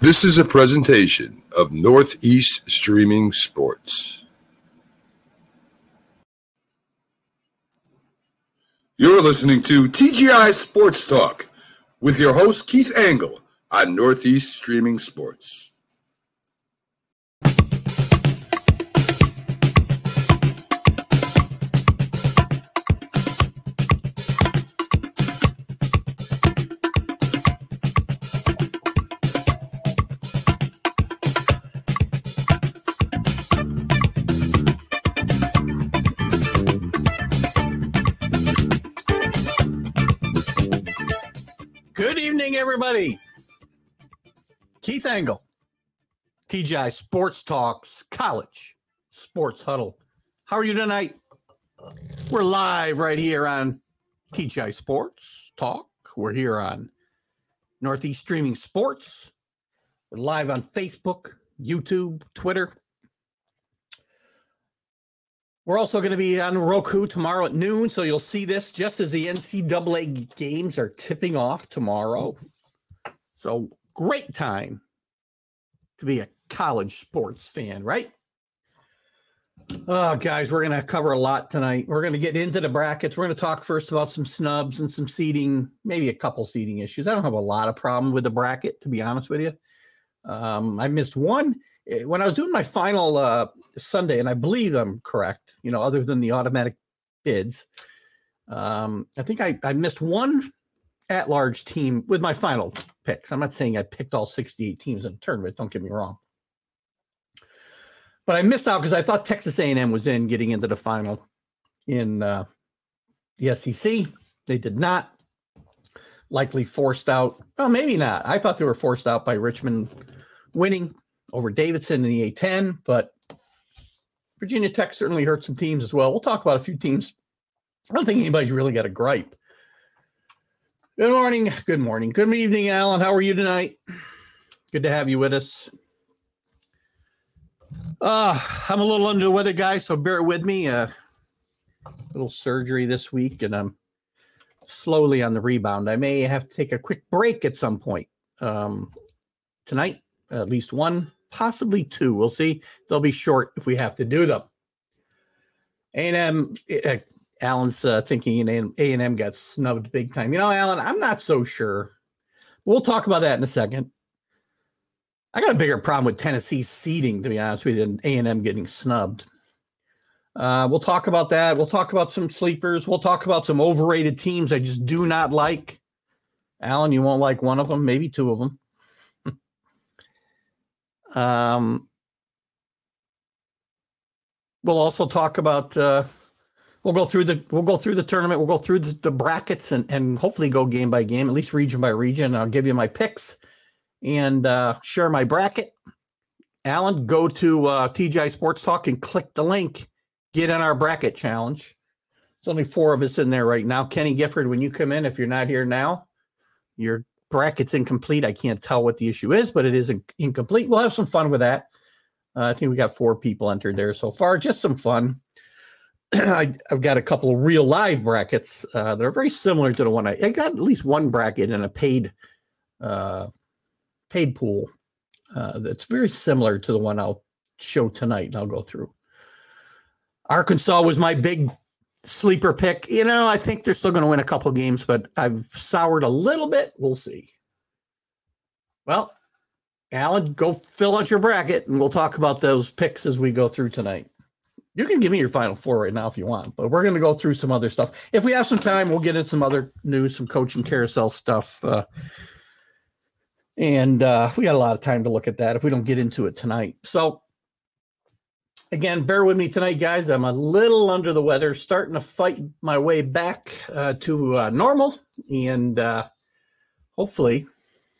This is a presentation of Northeast Streaming Sports. You're listening to TGI Sports Talk with your host, Keith Angle, on Northeast Streaming Sports. Everybody. Keith Angle, TGI Sports Talks College Sports Huddle. How are you tonight? We're live right here on TGI Sports Talk. We're here on Northeast Streaming Sports. We're live on Facebook, YouTube, Twitter. We're also going to be on Roku tomorrow at noon, so you'll see this just as the NCAA games are tipping off tomorrow. So great time to be a college sports fan, right? Oh, guys, we're going to cover a lot tonight. We're going to get into the brackets. We're going to talk first about some snubs and some seating, maybe a couple seating issues. I don't have a lot of problem with the bracket, to be honest with you. Um, I missed one eh, when I was doing my final uh, Sunday, and I believe I'm correct. You know, other than the automatic bids, um, I think I, I missed one at large team with my final picks. I'm not saying I picked all 68 teams in the tournament. Don't get me wrong. But I missed out because I thought Texas A&M was in getting into the final in uh, the SEC. They did not. Likely forced out. Well, maybe not. I thought they were forced out by Richmond winning over Davidson in the A10, but Virginia Tech certainly hurt some teams as well. We'll talk about a few teams. I don't think anybody's really got a gripe Good morning. Good morning. Good evening, Alan. How are you tonight? Good to have you with us. Uh, I'm a little under the weather, guys, so bear with me. A uh, little surgery this week, and I'm slowly on the rebound. I may have to take a quick break at some point um, tonight, at least one, possibly two. We'll see. They'll be short if we have to do them. And um, Alan's uh, thinking A and M got snubbed big time. You know, Alan, I'm not so sure. We'll talk about that in a second. I got a bigger problem with Tennessee seeding, to be honest with you, than A and M getting snubbed. Uh, we'll talk about that. We'll talk about some sleepers. We'll talk about some overrated teams I just do not like. Alan, you won't like one of them, maybe two of them. um, we'll also talk about uh, we'll go through the we'll go through the tournament. We'll go through the, the brackets and and hopefully go game by game, at least region by region. I'll give you my picks and uh, share my bracket. Alan, go to uh, TGI Sports Talk and click the link. Get in our bracket challenge. There's only four of us in there right now. Kenny Gifford, when you come in, if you're not here now, your bracket's incomplete. I can't tell what the issue is, but it is incomplete. We'll have some fun with that. Uh, I think we got four people entered there so far. Just some fun. I, have got a couple of real live brackets uh, that are very similar to the one I, I got at least one bracket in a paid uh, paid pool uh, that's very similar to the one I'll show tonight and I'll go through. Arkansas was my big sleeper pick. You know, I think they're still going to win a couple games, but I've soured a little bit. We'll see. Well, Alan, go fill out your bracket and we'll talk about those picks as we go through tonight. You can give me your final four right now if you want, but we're going to go through some other stuff. If we have some time, we'll get into some other news, some coaching carousel stuff. Uh, and uh, we got a lot of time to look at that if we don't get into it tonight. So, again, bear with me tonight, guys. I'm a little under the weather, starting to fight my way back uh, to uh, normal, and uh, hopefully,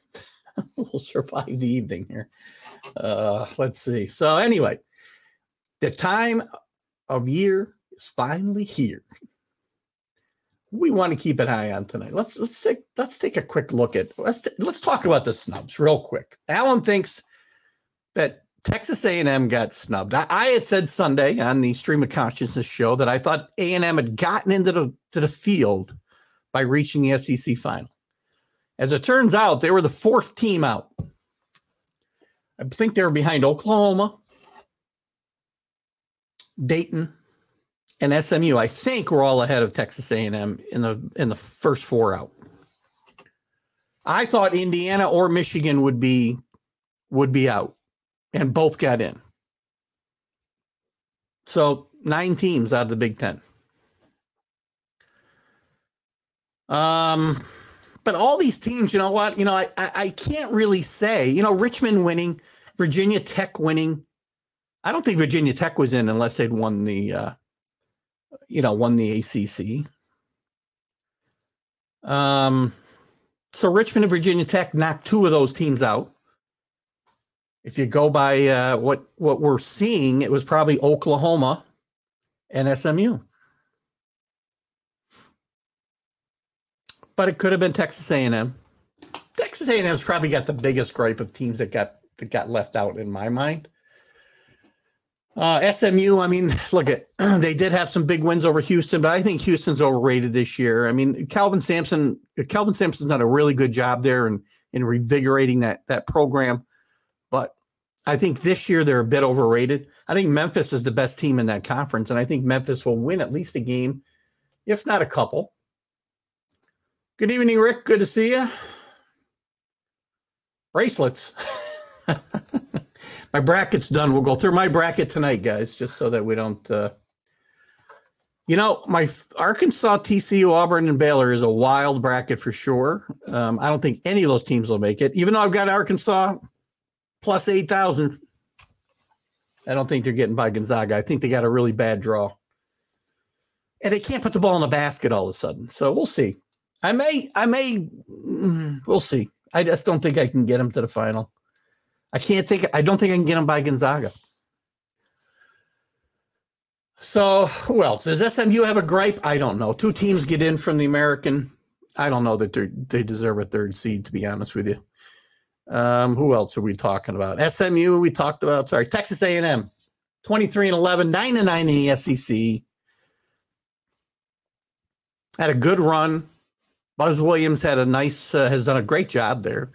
we'll survive the evening here. Uh, let's see. So, anyway, the time of year is finally here. We want to keep an eye on tonight. Let's let's take let's take a quick look at let's let's talk about the snubs real quick. Alan thinks that Texas A&M got snubbed. I, I, had said Sunday on the Stream of Consciousness show that I thought A&M had gotten into the to the field by reaching the SEC final. As it turns out, they were the fourth team out. I think they were behind Oklahoma, Dayton, and SMU. I think we're all ahead of Texas A&M in the in the first four out. I thought Indiana or Michigan would be would be out, and both got in. So nine teams out of the Big Ten. Um, but all these teams, you know what? You know, I, I, I can't really say. You know, Richmond winning, Virginia Tech winning. I don't think Virginia Tech was in unless they'd won the, uh, you know, won the ACC. Um, so Richmond and Virginia Tech knocked two of those teams out. If you go by uh, what what we're seeing, it was probably Oklahoma and SMU. but it could have been Texas A&M. Texas A&M's probably got the biggest gripe of teams that got that got left out in my mind. Uh, SMU, I mean, look at they did have some big wins over Houston, but I think Houston's overrated this year. I mean, Kelvin Sampson, Kelvin Sampson's done a really good job there in in revigorating that that program, but I think this year they're a bit overrated. I think Memphis is the best team in that conference, and I think Memphis will win at least a game, if not a couple. Good evening, Rick. Good to see you. Bracelets. my bracket's done. We'll go through my bracket tonight, guys, just so that we don't. Uh... You know, my Arkansas, TCU, Auburn, and Baylor is a wild bracket for sure. Um, I don't think any of those teams will make it, even though I've got Arkansas plus 8,000. I don't think they're getting by Gonzaga. I think they got a really bad draw. And they can't put the ball in the basket all of a sudden. So we'll see. I may, I may, mm, we'll see. I just don't think I can get them to the final. I can't think, I don't think I can get him by Gonzaga. So who else? Does SMU have a gripe? I don't know. Two teams get in from the American. I don't know that they they deserve a third seed, to be honest with you. Um, who else are we talking about? SMU, we talked about. Sorry, Texas A&M, 23 and 11, 9 and 9 in the SEC. Had a good run. Buzz Williams had a nice, uh, has done a great job there.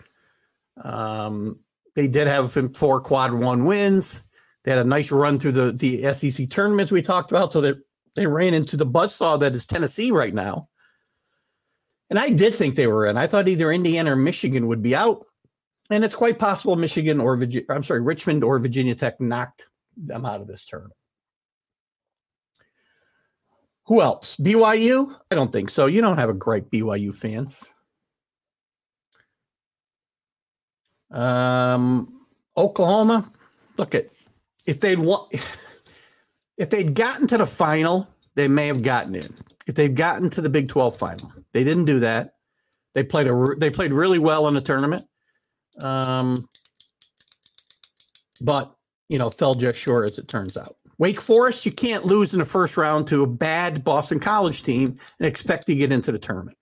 Um, they did have four quad one wins. They had a nice run through the the SEC tournaments we talked about. So that they ran into the buzzsaw that is Tennessee right now. And I did think they were in. I thought either Indiana or Michigan would be out. And it's quite possible Michigan or Virginia, I'm sorry, Richmond or Virginia Tech knocked them out of this tournament. Who else? BYU? I don't think so. You don't have a great BYU fans. Um, Oklahoma. Look at if they'd won, if they'd gotten to the final, they may have gotten in. If they'd gotten to the Big Twelve final, they didn't do that. They played a they played really well in the tournament, um, but you know fell just short as it turns out. Wake Forest, you can't lose in the first round to a bad Boston College team and expect to get into the tournament.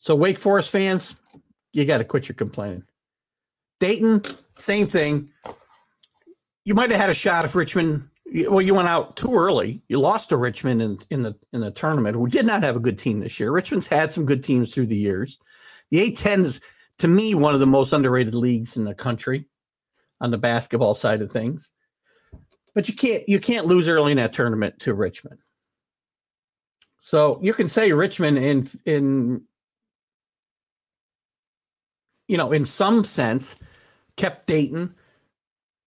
So, Wake Forest fans, you got to quit your complaining. Dayton, same thing. You might have had a shot if Richmond. Well, you went out too early. You lost to Richmond in, in the in the tournament, who did not have a good team this year. Richmond's had some good teams through the years. The A10 is, to me, one of the most underrated leagues in the country on the basketball side of things. But you can't you can't lose early in that tournament to Richmond. So you can say Richmond in in you know in some sense kept Dayton,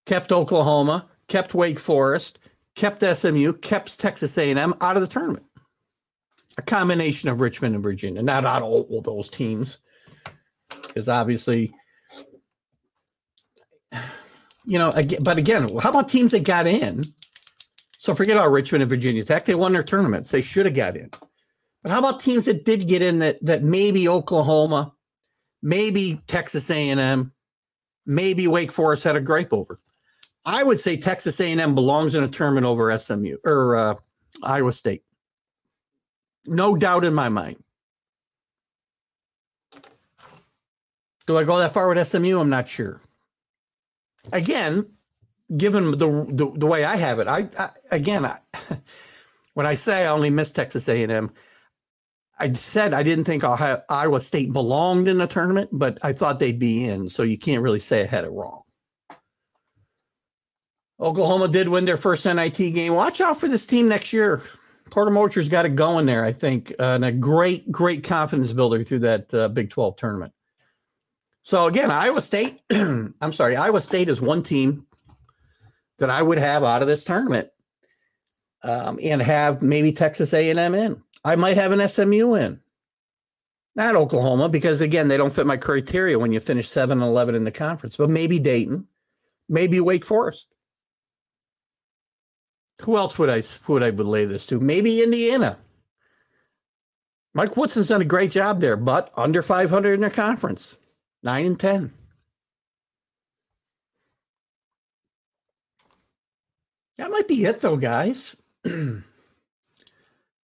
kept Oklahoma, kept Wake Forest, kept SMU, kept Texas A&M out of the tournament. A combination of Richmond and Virginia, not out of all those teams, because obviously you know, but again, how about teams that got in? So forget all Richmond and Virginia Tech. They won their tournaments. They should have got in. But how about teams that did get in that that maybe Oklahoma, maybe Texas A&M, maybe Wake Forest had a gripe over? I would say Texas A&M belongs in a tournament over SMU or uh, Iowa State. No doubt in my mind. Do I go that far with SMU? I'm not sure again, given the, the, the way I have it, I, I again, I, when I say I only miss Texas A&M, I said I didn't think Ohio, Iowa State belonged in the tournament, but I thought they'd be in. So you can't really say I had it wrong. Oklahoma did win their first NIT game. Watch out for this team next year. Porter Moser's got it going there, I think, uh, and a great, great confidence builder through that uh, Big 12 tournament. So again, Iowa State, I'm sorry, Iowa State is one team that I would have out of this tournament um, and have maybe Texas A&M in. I might have an SMU in. Not Oklahoma, because again, they don't fit my criteria when you finish 7 and 11 in the conference, but maybe Dayton, maybe Wake Forest. Who else would I would I relay this to? Maybe Indiana. Mike Woodson's done a great job there, but under 500 in their conference, nine and 10. That might be it, though, guys.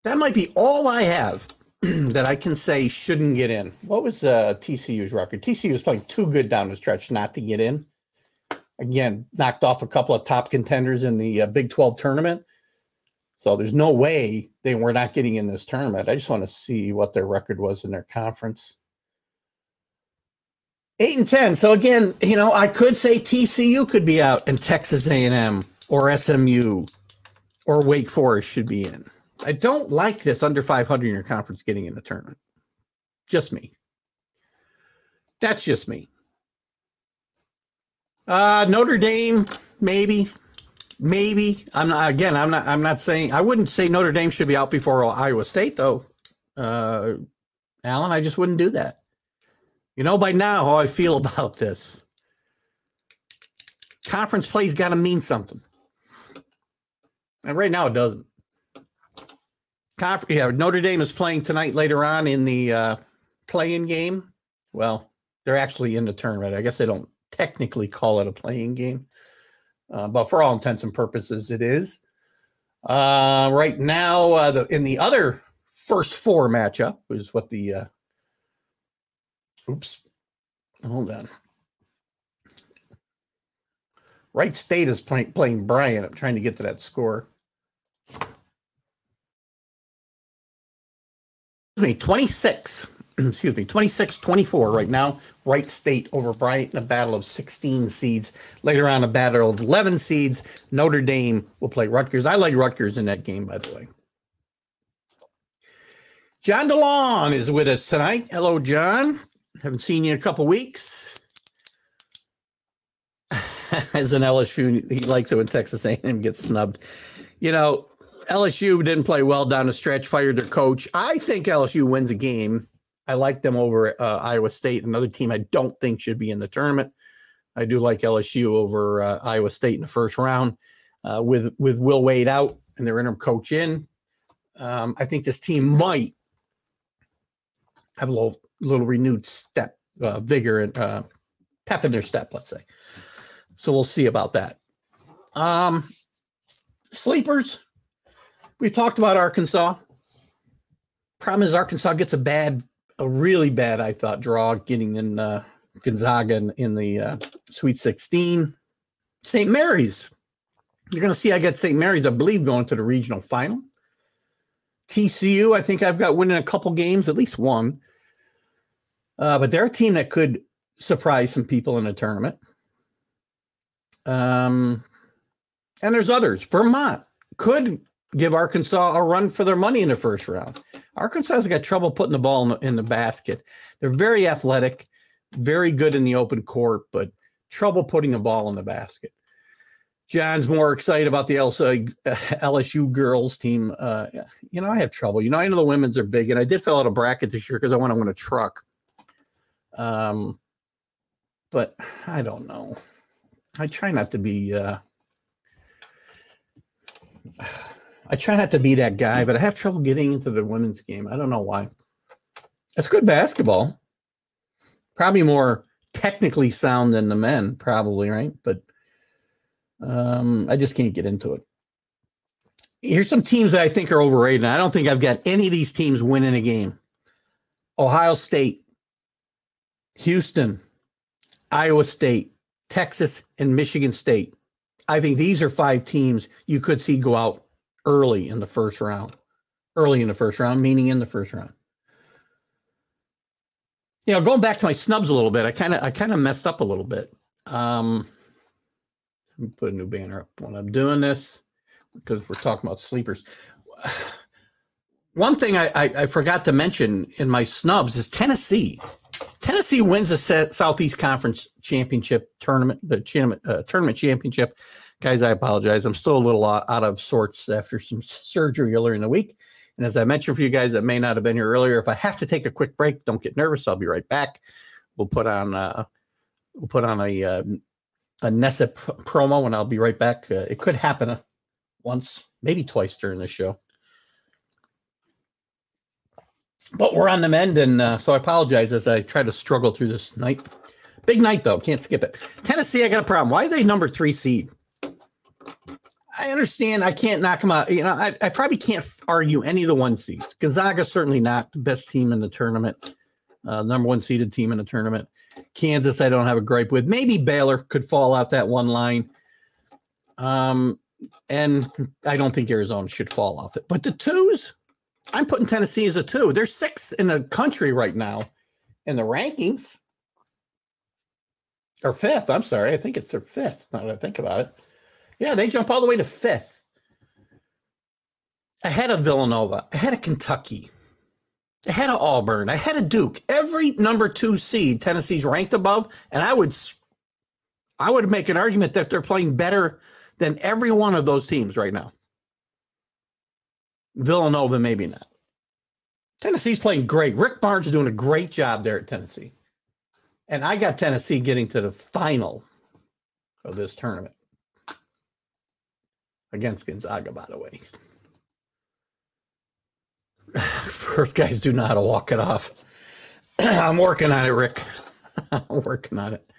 that might be all I have that I can say shouldn't get in. What was uh, TCU's record? TCU was playing too good down the stretch not to get in again knocked off a couple of top contenders in the uh, Big 12 tournament. So there's no way they were not getting in this tournament. I just want to see what their record was in their conference. 8 and 10. So again, you know, I could say TCU could be out and Texas A&M or SMU or Wake Forest should be in. I don't like this under 500 in your conference getting in the tournament. Just me. That's just me. Uh, Notre Dame, maybe, maybe. I'm not. Again, I'm not. I'm not saying. I wouldn't say Notre Dame should be out before Iowa State, though. Uh, Alan, I just wouldn't do that. You know by now how I feel about this. Conference play's got to mean something, and right now it doesn't. Yeah, Notre Dame is playing tonight later on in the uh, play-in game. Well, they're actually in the tournament. I guess they don't technically call it a playing game, uh, but for all intents and purposes, it is. Uh, right now, uh, the, in the other first four matchup is what the uh, oops, hold on. Wright State is playing playing Bryant. I'm trying to get to that score. Me, 26 excuse me, 26 24 right now. Wright State over Bryant in a battle of 16 seeds. Later on, a battle of 11 seeds. Notre Dame will play Rutgers. I like Rutgers in that game, by the way. John DeLon is with us tonight. Hello, John. Haven't seen you in a couple weeks. As an LSU, he likes it when Texas A&M gets snubbed. You know, LSU didn't play well down the stretch, fired their coach. I think LSU wins a game I like them over uh, Iowa State, another team I don't think should be in the tournament. I do like LSU over uh, Iowa State in the first round uh, with with Will Wade out and their interim coach in. Um, I think this team might have a little little renewed step, uh, vigor, and uh, pep in their step. Let's say. So we'll see about that. Um, sleepers. We talked about Arkansas. Problem is Arkansas gets a bad a really bad, I thought, draw getting in uh, Gonzaga in, in the uh, Sweet 16. St. Mary's. You're going to see I got St. Mary's, I believe, going to the regional final. TCU, I think I've got winning a couple games, at least one. Uh, but they're a team that could surprise some people in a tournament. Um, and there's others. Vermont could give Arkansas a run for their money in the first round. Arkansas has got trouble putting the ball in the, in the basket. They're very athletic, very good in the open court, but trouble putting the ball in the basket. John's more excited about the LSU girls team. Uh, you know, I have trouble. You know, I know the women's are big, and I did fill out a bracket this year because I want to win a truck. Um, but I don't know. I try not to be. Uh, I try not to be that guy, but I have trouble getting into the women's game. I don't know why. It's good basketball. Probably more technically sound than the men, probably, right? But um, I just can't get into it. Here's some teams that I think are overrated. I don't think I've got any of these teams winning a game. Ohio State, Houston, Iowa State, Texas, and Michigan State. I think these are five teams you could see go out early in the first round. Early in the first round, meaning in the first round. You know, going back to my snubs a little bit, I kind of I kind of messed up a little bit. Um, Let me put a new banner up when I'm doing this because we're talking about sleepers. One thing I, I, I forgot to mention in my snubs is Tennessee. Tennessee wins the Southeast Conference Championship tournament, the uh, tournament championship. Guys, I apologize. I'm still a little out of sorts after some surgery earlier in the week. And as I mentioned for you guys that may not have been here earlier, if I have to take a quick break, don't get nervous. I'll be right back. We'll put on uh, we'll put on a uh, a Nessa p- promo, and I'll be right back. Uh, it could happen once, maybe twice during the show. But we're on the mend, and uh, so I apologize as I try to struggle through this night. Big night though, can't skip it. Tennessee, I got a problem. Why are they number three seed? I understand I can't knock them out. You know, I, I probably can't argue any of the one seeds. Gonzaga certainly not the best team in the tournament, uh, number one seeded team in the tournament. Kansas, I don't have a gripe with. Maybe Baylor could fall out that one line. Um, and I don't think Arizona should fall off it. But the twos, I'm putting Tennessee as a two. They're six in the country right now in the rankings. Or fifth, I'm sorry. I think it's their fifth now that I think about it. Yeah, they jump all the way to fifth. Ahead of Villanova, ahead of Kentucky, ahead of Auburn, ahead of Duke. Every number two seed Tennessee's ranked above, and I would I would make an argument that they're playing better than every one of those teams right now. Villanova, maybe not. Tennessee's playing great. Rick Barnes is doing a great job there at Tennessee. And I got Tennessee getting to the final of this tournament against Gonzaga, by the way. First guys do to walk it off. I'm working on it, Rick. I'm working on it.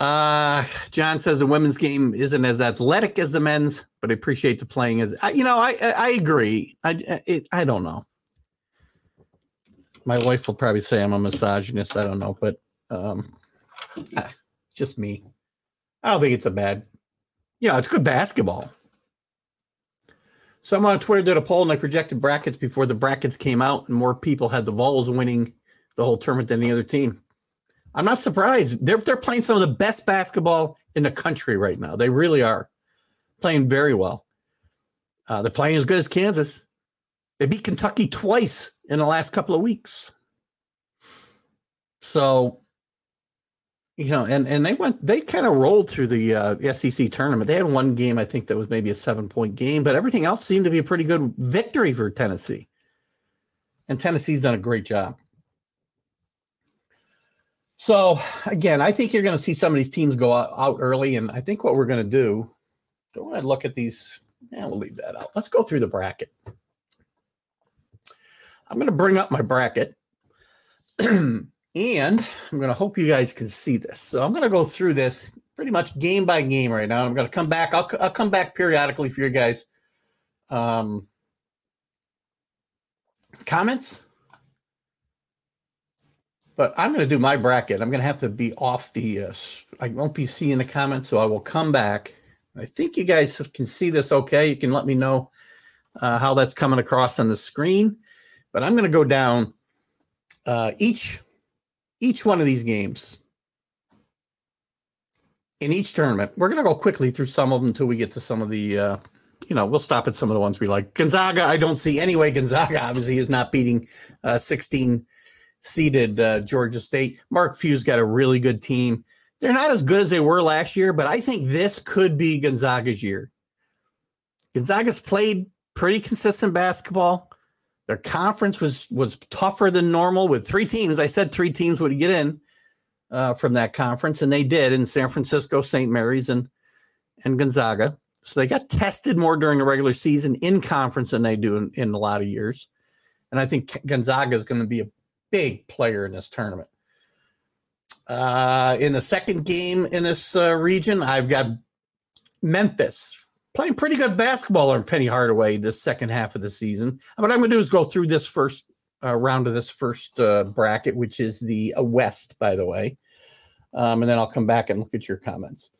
Uh, John says the women's game isn't as athletic as the men's, but I appreciate the playing. As I, you know, I I agree. I it, I don't know. My wife will probably say I'm a misogynist. I don't know, but um, just me. I don't think it's a bad. You know, it's good basketball. Someone on Twitter did a poll and I projected brackets before the brackets came out, and more people had the Vols winning the whole tournament than the other team. I'm not surprised. They're they're playing some of the best basketball in the country right now. They really are playing very well. Uh, they're playing as good as Kansas. They beat Kentucky twice in the last couple of weeks. So you know, and and they went they kind of rolled through the uh, SEC tournament. They had one game, I think, that was maybe a seven point game, but everything else seemed to be a pretty good victory for Tennessee. And Tennessee's done a great job. So again, I think you're going to see some of these teams go out, out early, and I think what we're going to do. Go ahead and look at these. Yeah, we'll leave that out. Let's go through the bracket. I'm going to bring up my bracket. And I'm going to hope you guys can see this. So I'm going to go through this pretty much game by game right now. I'm going to come back. I'll, I'll come back periodically for you guys. Um, comments. But I'm going to do my bracket. I'm going to have to be off the. Uh, I won't be seeing the comments, so I will come back. I think you guys can see this okay. You can let me know uh, how that's coming across on the screen. But I'm going to go down uh, each each one of these games in each tournament. We're going to go quickly through some of them until we get to some of the, uh, you know, we'll stop at some of the ones we like. Gonzaga, I don't see any way Gonzaga obviously is not beating uh, 16 seeded uh, Georgia State. Mark Few's got a really good team. They're not as good as they were last year, but I think this could be Gonzaga's year. Gonzaga's played pretty consistent basketball. Their conference was was tougher than normal with three teams. I said three teams would get in uh, from that conference, and they did in San Francisco, St. Mary's, and and Gonzaga. So they got tested more during the regular season in conference than they do in, in a lot of years. And I think Gonzaga is going to be a big player in this tournament. Uh, in the second game in this uh, region, I've got Memphis playing pretty good basketball on Penny Hardaway this second half of the season. What I'm going to do is go through this first uh, round of this first uh, bracket, which is the uh, West, by the way, um, and then I'll come back and look at your comments.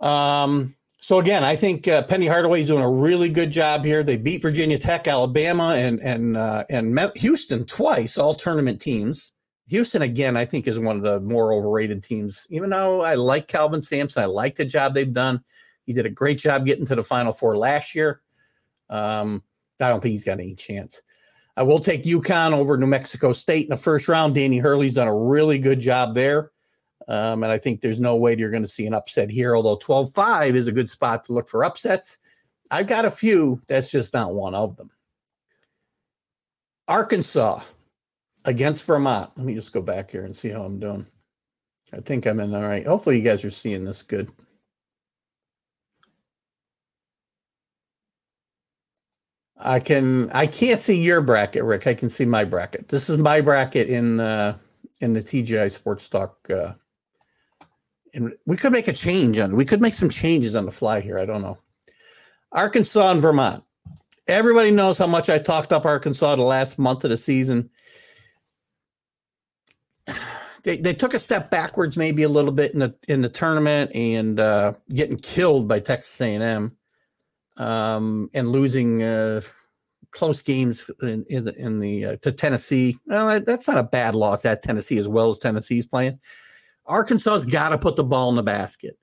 Um, so again, I think uh, Penny Hardaway is doing a really good job here. They beat Virginia Tech, Alabama, and and uh, and Houston twice, all tournament teams. Houston again, I think is one of the more overrated teams. Even though I like Kelvin Sampson, I like the job they've done. He did a great job getting to the Final Four last year. Um, I don't think he's got any chance. I will take UConn over New Mexico State in the first round. Danny Hurley's done a really good job there. Um, and I think there's no way you're going to see an upset here, although 12 5 is a good spot to look for upsets. I've got a few. That's just not one of them. Arkansas against Vermont. Let me just go back here and see how I'm doing. I think I'm in all right. Hopefully, you guys are seeing this good. I can I can't see your bracket, Rick. I can see my bracket. This is my bracket in the in the TGI Sports Talk. Uh, and we could make a change on. We could make some changes on the fly here. I don't know. Arkansas and Vermont. Everybody knows how much I talked up Arkansas the last month of the season. They, they took a step backwards, maybe a little bit in the in the tournament, and uh, getting killed by Texas A and M um, and losing uh, close games in in the, in the uh, to Tennessee. Well, that's not a bad loss at Tennessee as well as Tennessee's playing. Arkansas's got to put the ball in the basket.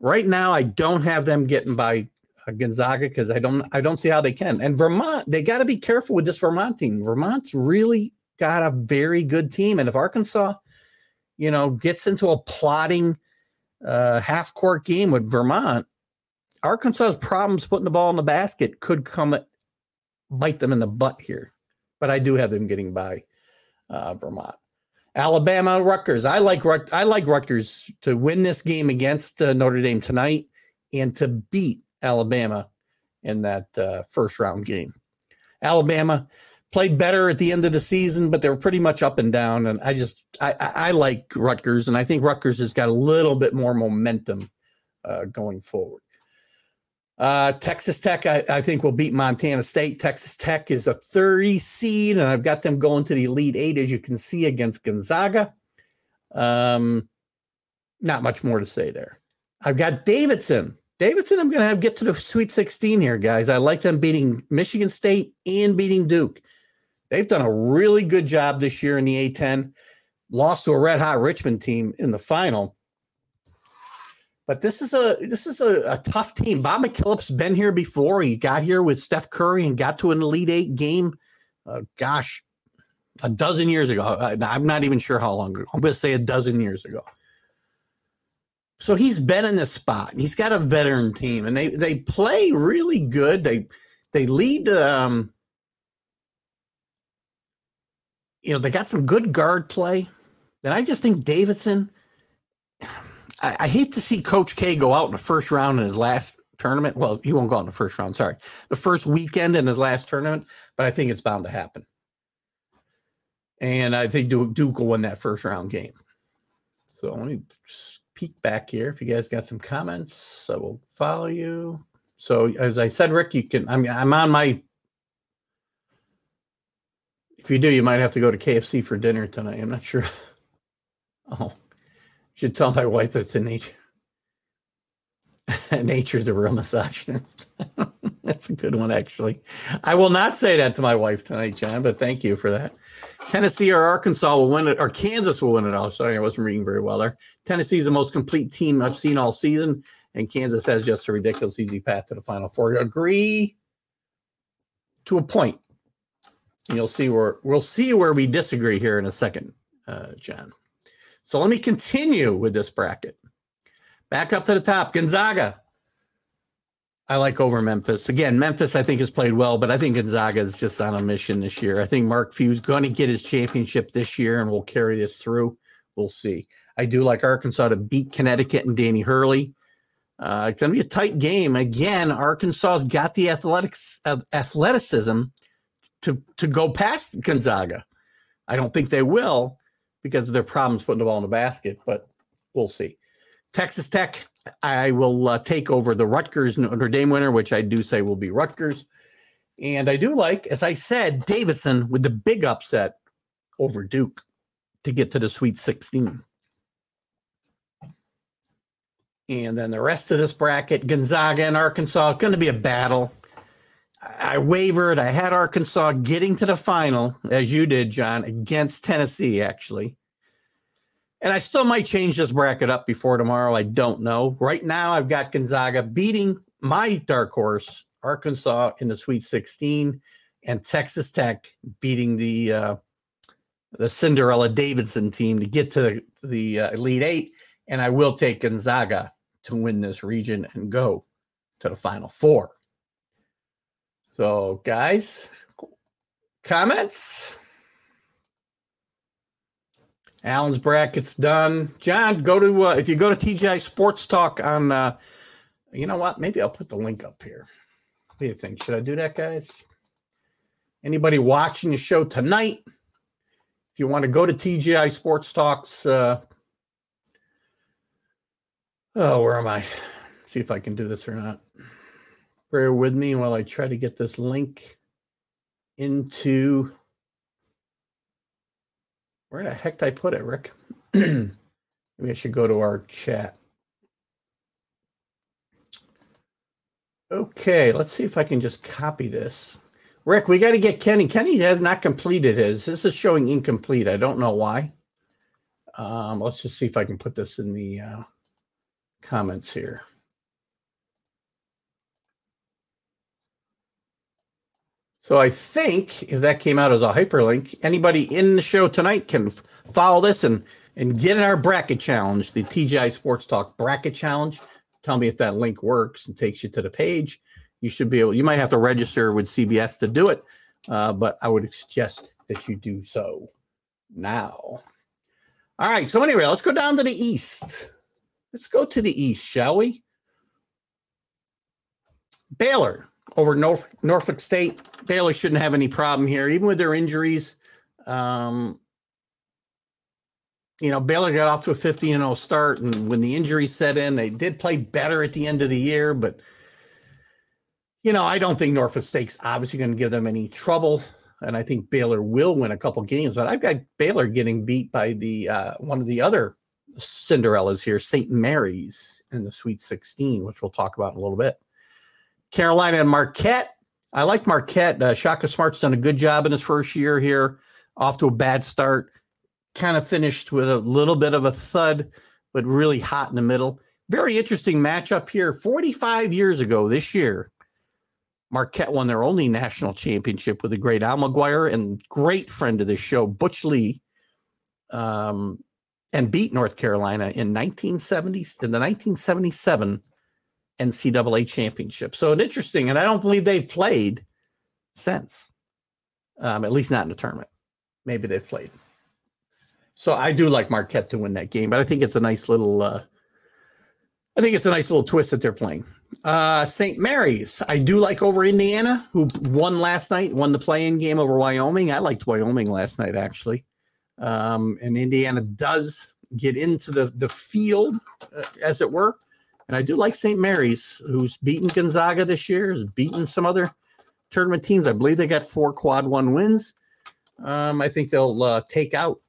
Right now, I don't have them getting by uh, Gonzaga because I don't I don't see how they can. And Vermont, they got to be careful with this Vermont team. Vermont's really got a very good team, and if Arkansas, you know, gets into a plotting uh, half court game with Vermont, Arkansas's problems putting the ball in the basket could come bite them in the butt here. But I do have them getting by uh, Vermont. Alabama, Rutgers. I like I like Rutgers to win this game against uh, Notre Dame tonight and to beat Alabama in that uh, first round game. Alabama played better at the end of the season, but they were pretty much up and down. And I just I, I like Rutgers, and I think Rutgers has got a little bit more momentum uh, going forward. Uh, Texas Tech, I, I, think, will beat Montana State. Texas Tech is a 30 seed, and I've got them going to the Elite Eight, as you can see, against Gonzaga. Um, not much more to say there. I've got Davidson. Davidson, I'm going to have get to the Sweet 16 here, guys. I like them beating Michigan State and beating Duke. They've done a really good job this year in the A10. Lost to a red hot Richmond team in the final. But this is a this is a, a tough team. Bob McKillop's been here before. He got here with Steph Curry and got to an Elite Eight game. Uh, gosh, a dozen years ago. I, I'm not even sure how long ago. I'm going to say a dozen years ago. So he's been in this spot. He's got a veteran team, and they they play really good. They they lead. Um, you know, they got some good guard play. And I just think Davidson I, I, hate to see Coach K go out in the first round in his last tournament. Well, he won't go out in the first round. Sorry, the first weekend in his last tournament, but I think it's bound to happen. And I think Duke, Duke will win that first round game. So let me peek back here. If you guys got some comments, I will follow you. So as I said, Rick, you can. I mean, I'm on my. If you do, you might have to go to KFC for dinner tonight. I'm not sure. Oh, should tell my wife that's in nature. Nature's a real misogynist. that's a good one, actually. I will not say that to my wife tonight, John, but thank you for that. Tennessee or Arkansas will win it, or Kansas will win it all. Sorry, I wasn't reading very well there. Tennessee's the most complete team I've seen all season, and Kansas has just a ridiculous easy path to the Final Four. Agree to a point. You'll see where we'll see where we disagree here in a second, uh, John. So let me continue with this bracket. Back up to the top, Gonzaga. I like over Memphis. Again, Memphis I think has played well, but I think Gonzaga is just on a mission this year. I think Mark Few's going to get his championship this year and we'll carry this through. We'll see. I do like Arkansas to beat Connecticut and Danny Hurley. Uh, it's going to be a tight game. Again, Arkansas's got the athletics uh, athleticism to to go past Gonzaga. I don't think they will, because of their problems putting the ball in the basket, but we'll see. Texas Tech, I will uh, take over the Rutgers Notre Dame winner, which I do say will be Rutgers. And I do like, as I said, Davidson with the big upset over Duke to get to the Sweet 16. And then the rest of this bracket, Gonzaga and Arkansas, going to be a battle. I wavered. I had Arkansas getting to the final, as you did, John, against Tennessee, actually. And I still might change this bracket up before tomorrow. I don't know. Right now, I've got Gonzaga beating my dark horse, Arkansas, in the Sweet 16, and Texas Tech beating the uh, the Cinderella Davidson team to get to the, the uh, Elite Eight. And I will take Gonzaga to win this region and go to the Final Four. So, guys, comments? Alan's brackets done. John, go to uh, if you go to TGI Sports Talk on. Uh, you know what? Maybe I'll put the link up here. What do you think? Should I do that, guys? Anybody watching the show tonight? If you want to go to TGI Sports Talks, uh, oh, where am I? See if I can do this or not. Bear with me while I try to get this link into where the heck did I put it, Rick? Maybe I should go to our chat. Okay, let's see if I can just copy this. Rick, we got to get Kenny. Kenny has not completed his. This is showing incomplete. I don't know why. Um, let's just see if I can put this in the uh, comments here. So I think if that came out as a hyperlink, anybody in the show tonight can follow this and and get in our bracket challenge, the TGI Sports Talk bracket challenge. Tell me if that link works and takes you to the page. You should be able. You might have to register with CBS to do it, uh, but I would suggest that you do so now. All right. So anyway, let's go down to the east. Let's go to the east, shall we? Baylor over North, Norfolk State. Baylor shouldn't have any problem here, even with their injuries. Um, you know, Baylor got off to a 15 0 start, and when the injuries set in, they did play better at the end of the year. But, you know, I don't think Norfolk State's obviously going to give them any trouble. And I think Baylor will win a couple games, but I've got Baylor getting beat by the uh, one of the other Cinderellas here, St. Mary's in the Sweet 16, which we'll talk about in a little bit. Carolina and Marquette. I like Marquette. Uh, Shaka Smart's done a good job in his first year here, off to a bad start. Kind of finished with a little bit of a thud, but really hot in the middle. Very interesting matchup here. 45 years ago this year, Marquette won their only national championship with the great Al McGuire and great friend of this show, Butch Lee, um, and beat North Carolina in 1970 in the 1977 NCAA championship. So an interesting, and I don't believe they've played since, um, at least not in the tournament. Maybe they've played. So I do like Marquette to win that game, but I think it's a nice little. Uh, I think it's a nice little twist that they're playing. Uh, St. Mary's, I do like over Indiana, who won last night, won the play-in game over Wyoming. I liked Wyoming last night, actually. Um, and Indiana does get into the the field, uh, as it were. And I do like St. Mary's, who's beaten Gonzaga this year, has beaten some other tournament teams. I believe they got four quad one wins. Um, I think they'll uh, take out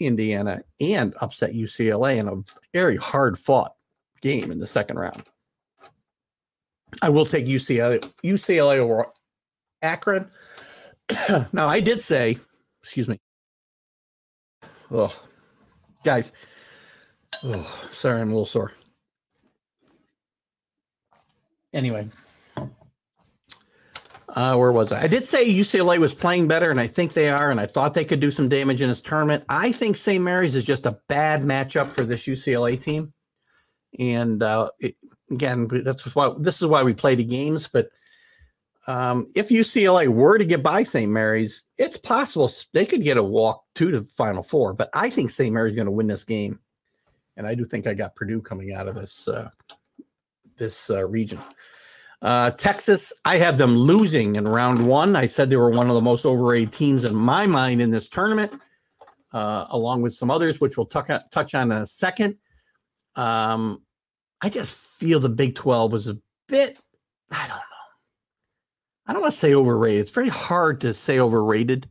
Indiana and upset UCLA in a very hard fought game in the second round. I will take UCLA, UCLA over Akron. now, I did say, excuse me. Oh, guys. Oh, sorry, I'm a little sore anyway, uh, where was I? I did say UCLA was playing better, and I think they are, and I thought they could do some damage in this tournament. I think St. Mary's is just a bad matchup for this UCLA team, and uh, it, again, that's why this is why we play the games. But um, if UCLA were to get by St. Mary's, it's possible they could get a walk to the Final Four. But I think St. Mary's going to win this game, and I do think I got Purdue coming out of this uh, this uh, region. Uh, Texas, I have them losing in round one. I said they were one of the most overrated teams in my mind in this tournament, uh, along with some others, which we'll tuck, touch on in a second. Um, I just feel the Big 12 was a bit, I don't know. I don't want to say overrated. It's very hard to say overrated.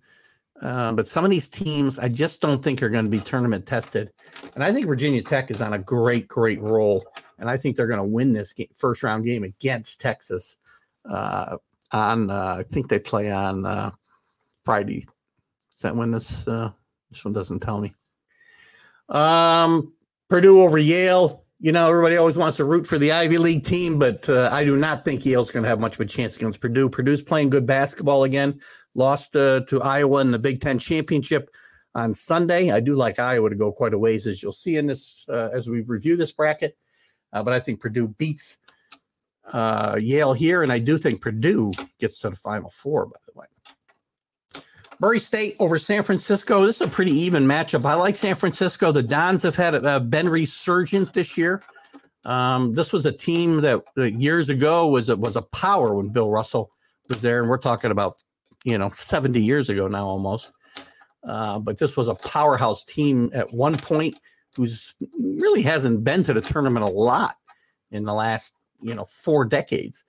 Uh, but some of these teams, I just don't think are going to be tournament tested. And I think Virginia Tech is on a great, great roll and I think they're going to win this game, first round game against Texas. Uh, on. Uh, I think they play on uh, Friday. Is that when this uh, this one doesn't tell me? Um, Purdue over Yale. You know, everybody always wants to root for the Ivy League team, but uh, I do not think Yale's going to have much of a chance against Purdue. Purdue's playing good basketball again. Lost uh, to Iowa in the Big Ten championship on Sunday. I do like Iowa to go quite a ways, as you'll see in this uh, as we review this bracket. Uh, but I think Purdue beats uh, Yale here, and I do think Purdue gets to the Final Four. By the way, Murray State over San Francisco. This is a pretty even matchup. I like San Francisco. The Dons have had uh, been resurgent this year. Um, this was a team that uh, years ago was a, was a power when Bill Russell was there, and we're talking about you know 70 years ago now almost. Uh, but this was a powerhouse team at one point who's really hasn't been to the tournament a lot in the last you know four decades.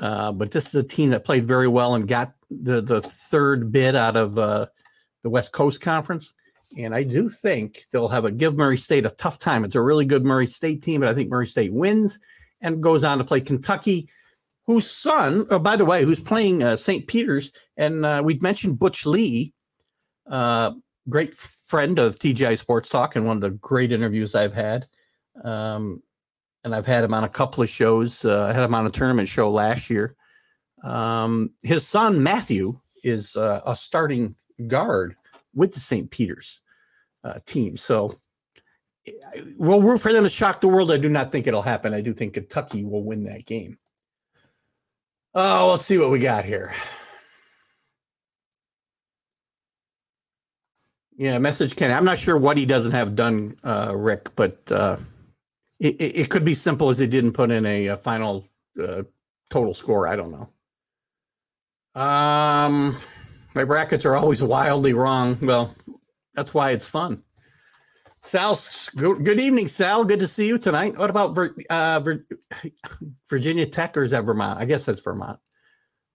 Uh, but this is a team that played very well and got the the third bid out of uh, the West Coast Conference. And I do think they'll have a give Murray State a tough time. It's a really good Murray State team, but I think Murray State wins and goes on to play Kentucky, whose son, oh, by the way, who's playing uh, St. Peter's. And uh, we've mentioned Butch Lee, uh, great friend of TGI Sports Talk and one of the great interviews I've had. Um, and I've had him on a couple of shows. Uh, I had him on a tournament show last year. Um, his son Matthew is uh, a starting guard with the St. Peter's uh, team, so we'll root for them to shock the world. I do not think it'll happen. I do think Kentucky will win that game. Oh, let's see what we got here. Yeah, message Kenny. I'm not sure what he doesn't have done, uh, Rick, but uh, it, it, could be simple as he didn't put in a, a final uh, total score. I don't know. Um, my brackets are always wildly wrong. Well, that's why it's fun. Sal, good, evening, Sal. Good to see you tonight. What about uh, Virginia Tech or is that Vermont? I guess that's Vermont.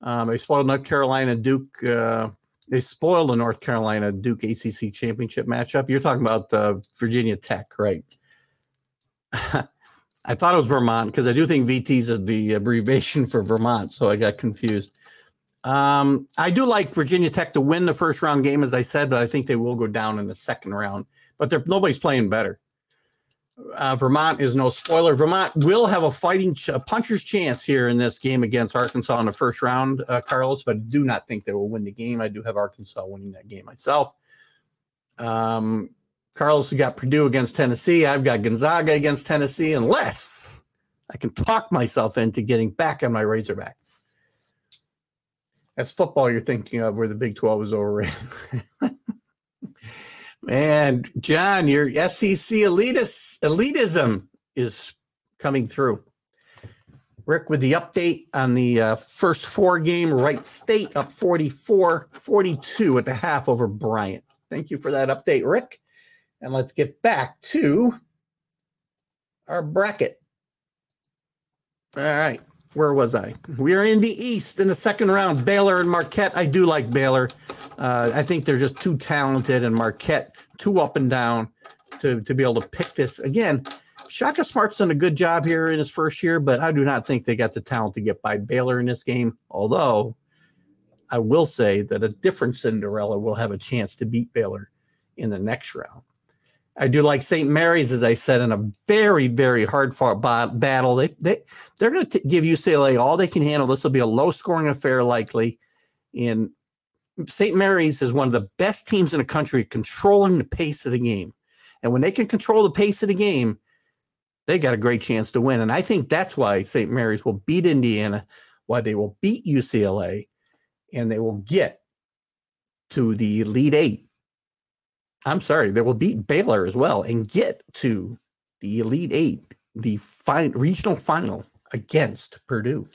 Um, they spoiled North Carolina Duke. Uh, they spoiled the North Carolina Duke ACC championship matchup. You're talking about uh, Virginia Tech, right? I thought it was Vermont because I do think VT is the abbreviation for Vermont, so I got confused. Um, I do like Virginia Tech to win the first round game, as I said, but I think they will go down in the second round. But nobody's playing better. Uh, Vermont is no spoiler. Vermont will have a fighting ch- a puncher's chance here in this game against Arkansas in the first round, uh, Carlos. But I do not think they will win the game. I do have Arkansas winning that game myself. Um, Carlos has got Purdue against Tennessee. I've got Gonzaga against Tennessee, unless I can talk myself into getting back on my Razorbacks. That's football you're thinking of, where the Big 12 is overrated. Man, John, your SEC elitist, elitism is coming through. Rick with the update on the uh, first four game, Wright State up 44 42 at the half over Bryant. Thank you for that update, Rick. And let's get back to our bracket. All right. Where was I? We are in the East in the second round. Baylor and Marquette. I do like Baylor. Uh, I think they're just too talented, and Marquette too up and down to, to be able to pick this. Again, Shaka Smart's done a good job here in his first year, but I do not think they got the talent to get by Baylor in this game. Although I will say that a different Cinderella will have a chance to beat Baylor in the next round. I do like St. Mary's, as I said, in a very, very hard fought battle. They, they, they're going to give UCLA all they can handle. This will be a low scoring affair, likely. And St. Mary's is one of the best teams in the country controlling the pace of the game. And when they can control the pace of the game, they got a great chance to win. And I think that's why St. Mary's will beat Indiana, why they will beat UCLA, and they will get to the Elite Eight I'm sorry, they will beat Baylor as well and get to the Elite Eight, the fin- regional final against Purdue.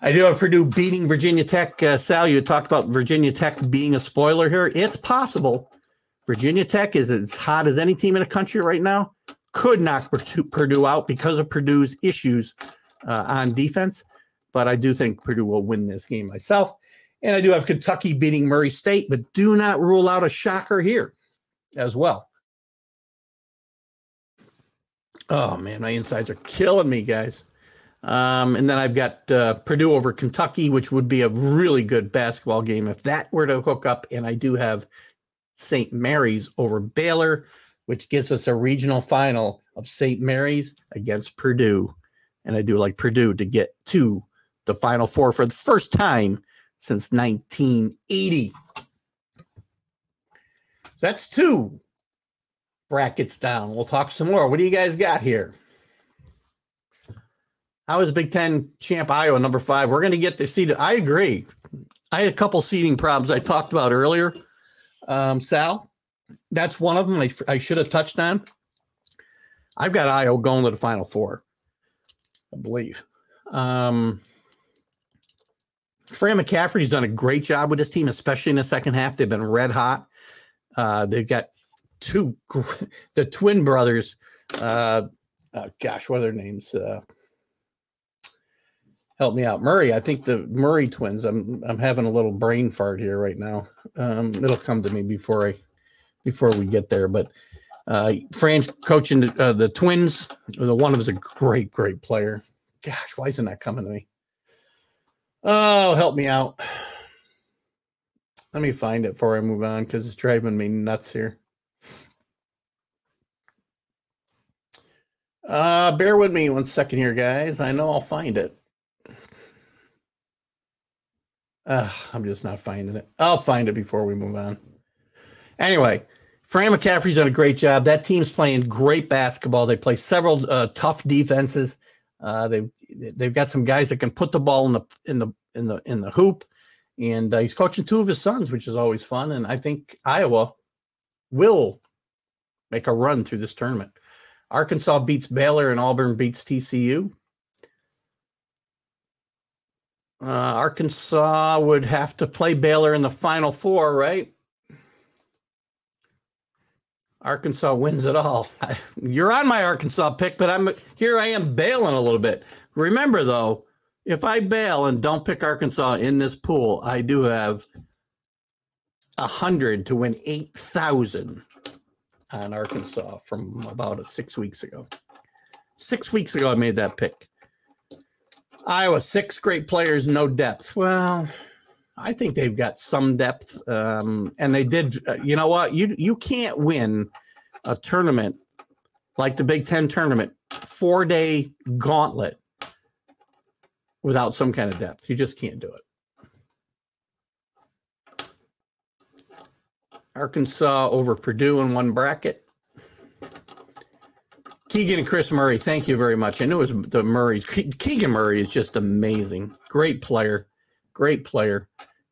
I do have Purdue beating Virginia Tech. Uh, Sal, you talked about Virginia Tech being a spoiler here. It's possible. Virginia Tech is as hot as any team in the country right now. Could knock Purdue out because of Purdue's issues uh, on defense. But I do think Purdue will win this game myself. And I do have Kentucky beating Murray State, but do not rule out a shocker here as well. Oh man, my insides are killing me, guys. Um, and then I've got uh, Purdue over Kentucky, which would be a really good basketball game if that were to hook up. And I do have St. Mary's over Baylor, which gives us a regional final of St. Mary's against Purdue. And I do like Purdue to get to the Final Four for the first time since 1980. That's two brackets down. We'll talk some more. What do you guys got here? How is Big Ten champ Iowa number five? We're going to get the seed. I agree. I had a couple seeding problems I talked about earlier. Um, Sal, that's one of them I, I should have touched on. I've got Iowa going to the Final Four, I believe. Um, Fran McCaffery's done a great job with this team, especially in the second half. They've been red hot. Uh, they've got two, the twin brothers. Uh, uh, gosh, what are their names? Uh, help me out, Murray. I think the Murray twins. I'm I'm having a little brain fart here right now. Um, it'll come to me before I before we get there. But uh, Fran's coaching the, uh, the twins. The one of is a great, great player. Gosh, why isn't that coming to me? Oh, help me out. Let me find it before I move on because it's driving me nuts here. Uh, bear with me one second here, guys. I know I'll find it. Uh, I'm just not finding it. I'll find it before we move on. Anyway, Fran McCaffery's done a great job. That team's playing great basketball. They play several uh, tough defenses. Uh, they've they've got some guys that can put the ball in the in the in the in the hoop, and uh, he's coaching two of his sons, which is always fun. And I think Iowa will make a run through this tournament. Arkansas beats Baylor, and Auburn beats TCU. Uh, Arkansas would have to play Baylor in the Final Four, right? Arkansas wins it all. You're on my Arkansas pick, but I'm here. I am bailing a little bit. Remember, though, if I bail and don't pick Arkansas in this pool, I do have a hundred to win eight thousand on Arkansas from about six weeks ago. Six weeks ago, I made that pick. Iowa, six great players, no depth. Well, I think they've got some depth, um, and they did. Uh, you know what? You you can't win a tournament like the Big Ten tournament, four day gauntlet, without some kind of depth. You just can't do it. Arkansas over Purdue in one bracket. Keegan and Kris Murray, thank you very much. I knew it was the Murrays. Keegan Murray is just amazing. Great player. Great player.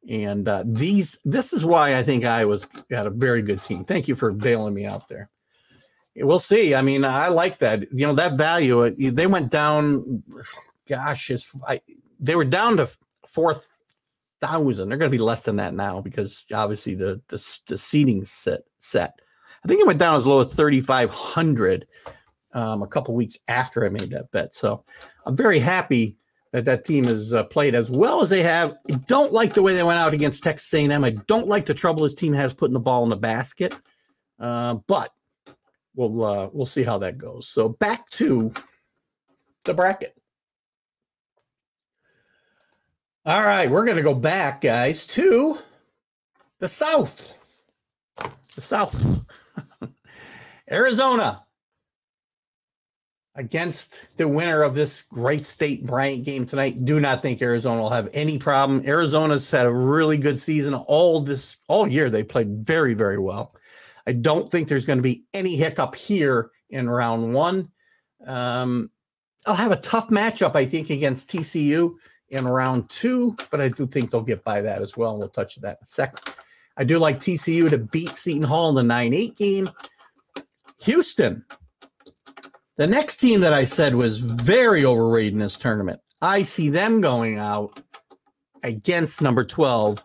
And uh, these, this is why I think Iowa's got a very good team. Thank you for bailing me out there. We'll see. I mean, I like that. You know, that value. Uh, they went down. Gosh, it's I, they were down to four thousand. They're going to be less than that now because obviously the the, the seating set set. I think it went down as low as thirty five hundred um, a couple weeks after I made that bet. So I'm very happy that that team has uh, played as well as they have. I don't like the way they went out against Texas A&M. I don't like the trouble his team has putting the ball in the basket. Uh, but we'll uh, we'll see how that goes. So back to the bracket. All right, we're going to go back, guys, to the South. The South. Arizona against the winner of this Wright State Bryant game tonight. Do not think Arizona will have any problem. Arizona's had a really good season all this all year. They played very very well. I don't think there's going to be any hiccup here in round one. Um, I'll have a tough matchup, I think, against TCU in round two, but I do think they'll get by that as well. And we'll touch on that in a second. I do like TCU to beat Seton Hall in the 9 8 game. Houston the next team that I said was very overrated in this tournament, I see them going out against number 12,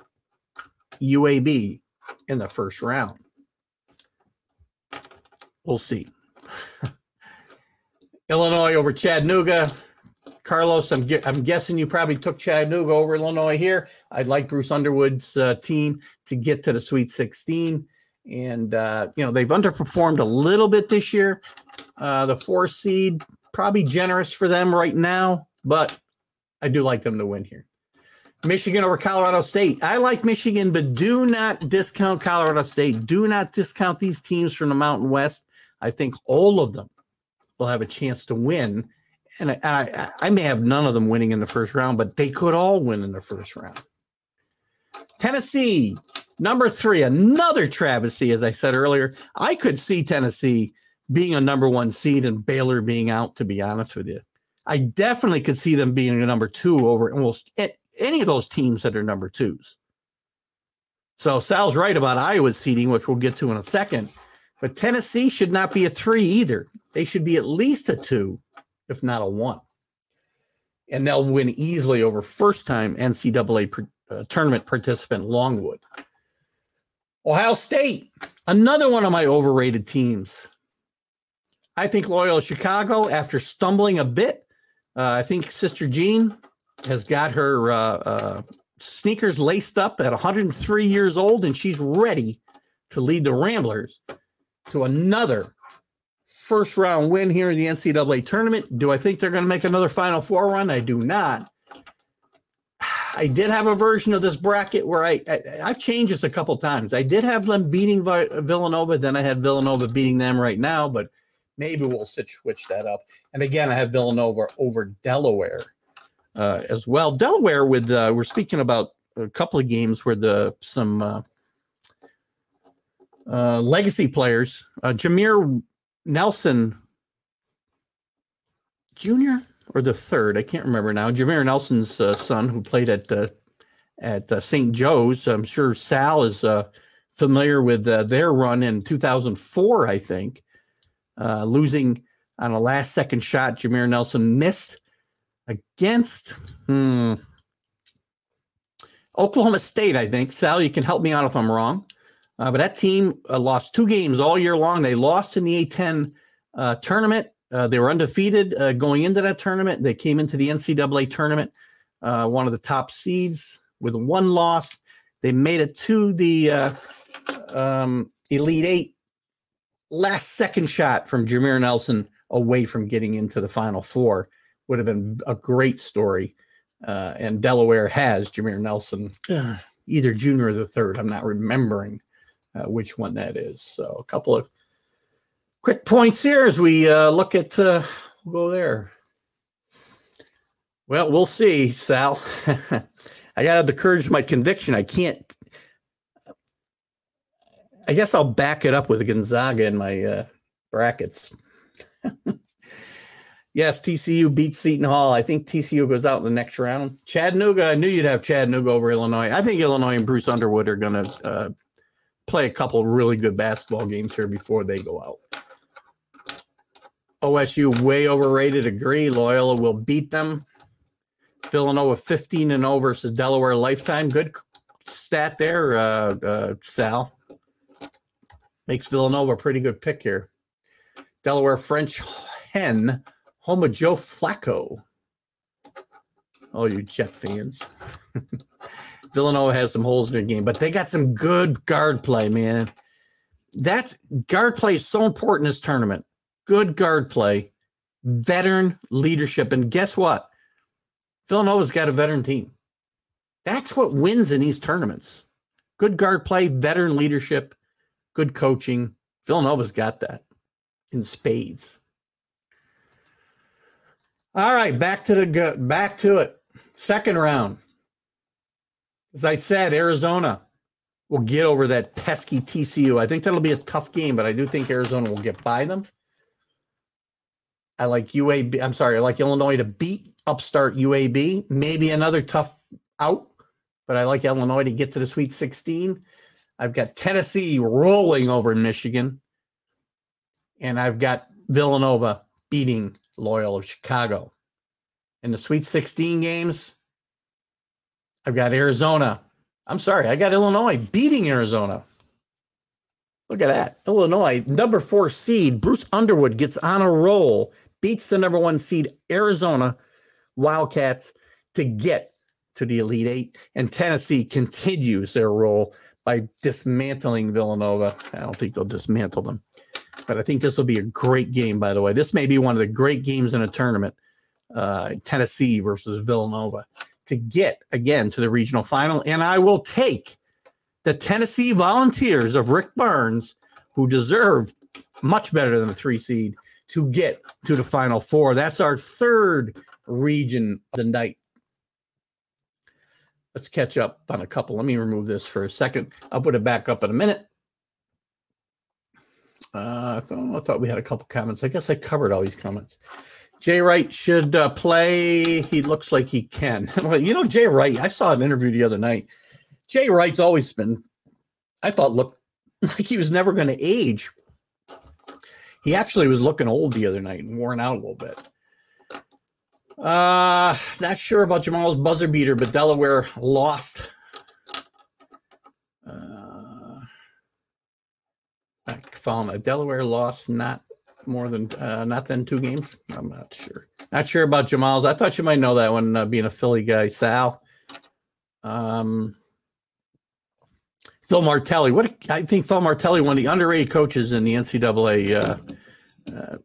UAB, in the first round. We'll see. Illinois over Chattanooga. Carlos, I'm, I'm guessing you probably took Chattanooga over Illinois here. I'd like Bruce Underwood's uh, team to get to the Sweet 16. And, uh, you know, they've underperformed a little bit this year. Uh, the four seed, probably generous for them right now. but I do like them to win here. Michigan over Colorado State. I like Michigan, but do not discount Colorado State. Do not discount these teams from the Mountain West. I think all of them will have a chance to win. And I, I, I may have none of them winning in the first round, but they could all win in the first round. Tennessee, number three, another travesty, as I said earlier. I could see Tennessee being a number one seed and Baylor being out, to be honest with you. I definitely could see them being a number two over almost any of those teams that are number twos. So Sal's right about Iowa's seeding, which we'll get to in a second. But Tennessee should not be a three either. They should be at least a two, if not a one. And they'll win easily over first time NCAA uh, tournament participant Longwood. Ohio State, another one of my overrated teams. I think Loyola Chicago, after stumbling a bit, uh, I think Sister Jean has got her uh, uh, sneakers laced up at 103 years old, and she's ready to lead the Ramblers to another first round win here in the NCAA tournament. Do I think they're going to make another Final Four run? I do not. I did have a version of this bracket where I, I have changed this a couple times. I did have them beating Villanova, then I had Villanova beating them right now, but maybe we'll switch that up. And again, I have Villanova over Delaware uh, as well. Delaware with uh, we're speaking about a couple of games where the some uh, uh legacy players, uh, Jameer Nelson Jr. or the third, I can't remember now. Jameer Nelson's uh, son, who played at the at St. Joe's. I'm sure Sal is familiar with their run in 2004, I think, losing on a last second shot. Jameer Nelson missed against hmm, Oklahoma State, I think. Sal, you can help me out if I'm wrong. Uh, but that team uh, lost two games all year long. They lost in the A10 uh, tournament. Uh, they were undefeated uh, going into that tournament. They came into the NCAA tournament, uh, one of the top seeds with one loss. They made it to the um, Elite Eight. Last second shot from Jameer Nelson away from getting into the Final Four would have been a great story. Uh, and Delaware has Jameer Nelson, uh, either junior or the third. I'm not remembering uh, which one that is. So a couple of quick points here as we uh, look at. Uh, we'll go there. Well, we'll see, Sal. I got to have the courage of my conviction. I can't. I guess I'll back it up with Gonzaga in my uh, brackets. Yes, TCU beats Seton Hall. I think TCU goes out in the next round. Chattanooga, I knew you'd have Chattanooga over Illinois. I think Illinois and Bruce Underwood are going to uh, play a couple really good basketball games here before they go out. OSU way overrated. Agree. Loyola will beat them. Villanova 15 and 0 versus Delaware lifetime. Good stat there, uh, uh, Sal. Makes Villanova a pretty good pick here. Delaware French hen home of Joe Flacco. Oh, you Jet fans. Villanova has some holes in their game, but they got some good guard play, man. That guard play is so important in this tournament. Good guard play, veteran leadership. And guess what? Villanova's got a veteran team. That's what wins in these tournaments. Good guard play, veteran leadership, good coaching. Villanova's got that in spades. All right, back to the back to it. Second round. As I said, Arizona will get over that pesky TCU. I think that'll be a tough game, but I do think Arizona will get by them. I like UAB. I'm sorry, I like Illinois to beat upstart UAB. Maybe another tough out, but I like Illinois to get to the Sweet 16. I've got Tennessee rolling over Michigan, and I've got Villanova beating Loyola of Chicago. In the Sweet 16 games, I've got Arizona. I'm sorry, I got Illinois beating Arizona. Look at that. Illinois, number four seed, Bruce Underwood gets on a roll, beats the number one seed, Arizona Wildcats, to get to the Elite Eight. And Tennessee continues their role by dismantling Villanova. I don't think they'll dismantle them. But I think this will be a great game, by the way. This may be one of the great games in a tournament. uh, Tennessee versus Villanova to get again to the regional final. And I will take the Tennessee Volunteers of Rick Barnes, who deserve much better than a three seed, to get to the final four. That's our third region of the night. Let's catch up on a couple. Let me remove this for a second. I'll put it back up in a minute. Uh, I, thought, I thought we had a couple comments. I guess I covered all these comments. Jay Wright should uh, play. He looks like he can. you know, Jay Wright, I saw an interview the other night. Jay Wright's always been, I thought, looked like he was never going to age. He actually was looking old the other night and worn out a little bit. Uh, not sure about Jamal's buzzer beater, but Delaware lost. Uh, Delaware lost not more than uh, not than two games. I'm not sure. Not sure about Jamal's. I thought you might know that one, uh, being a Philly guy. Sal. Um, Phil Martelli. What I think Phil Martelli, one of the underrated coaches in the NCAA uh, uh,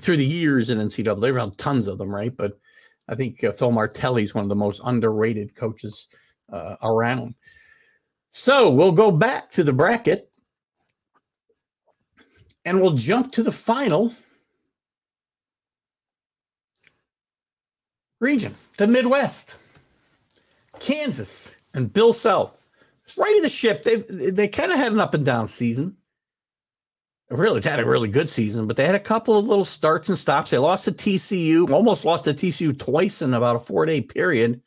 through the years in NCAA. They've had tons of them, right? But I think uh, Phil Martelli is one of the most underrated coaches uh, around. So we'll go back to the bracket and we'll jump to the final region, the Midwest. Kansas and Bill Self right of the ship. They they kind of had an up and down season. Really they had a really good season, but they had a couple of little starts and stops. They lost to TCU, almost lost to TCU twice in about a four day period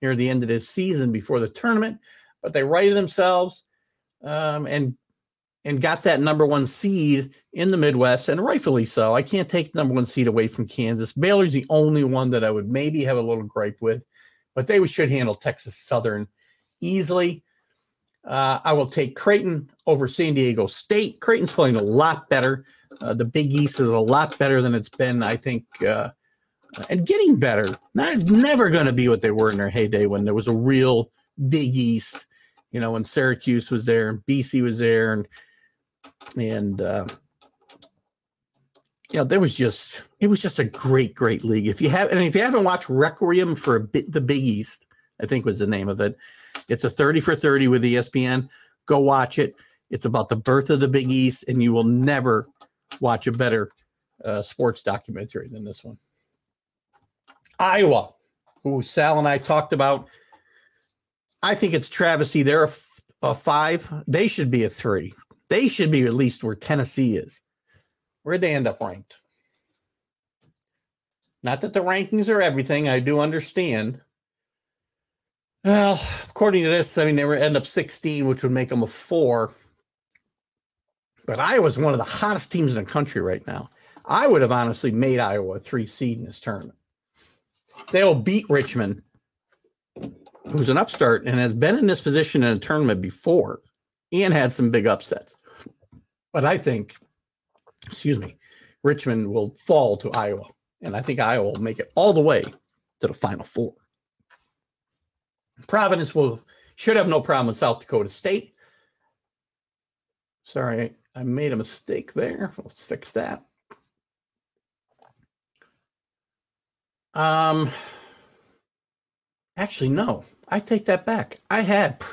near the end of the season before the tournament. But they righted themselves um, and and got that number one seed in the Midwest, and rightfully so. I can't take number one seed away from Kansas. Baylor's the only one that I would maybe have a little gripe with, but they should handle Texas Southern easily. Uh, I will take Creighton over San Diego State. Creighton's playing a lot better. Uh, the Big East is a lot better than it's been, I think, uh, and getting better. Not never going to be what they were in their heyday when there was a real Big East. You know, when Syracuse was there and BC was there, and and uh, you know, there was just it was just a great, great league. If you have, and if you haven't watched Requiem for a bit, the Big East, I think was the name of it. It's a 30 for 30 with ESPN. Go watch it. It's about the birth of the Big East, and you will never watch a better uh, sports documentary than this one. Iowa, who Sal and I talked about. I think it's travesty. They're a, f- a five. They should be a three. They should be at least where Tennessee is. Where'd they end up ranked? Not that the rankings are everything. I do understand. Well, according to this, I mean, they were end up 16, which would make them a four. But Iowa's one of the hottest teams in the country right now. I would have honestly made Iowa a three seed in this tournament. They'll beat Richmond, who's an upstart and has been in this position in a tournament before and had some big upsets. But I think, excuse me, Richmond will fall to Iowa. And I think Iowa will make it all the way to the final four. Providence will should have no problem with South Dakota State. Sorry, I made a mistake there. Let's fix that. Um, actually, no, I take that back. I had.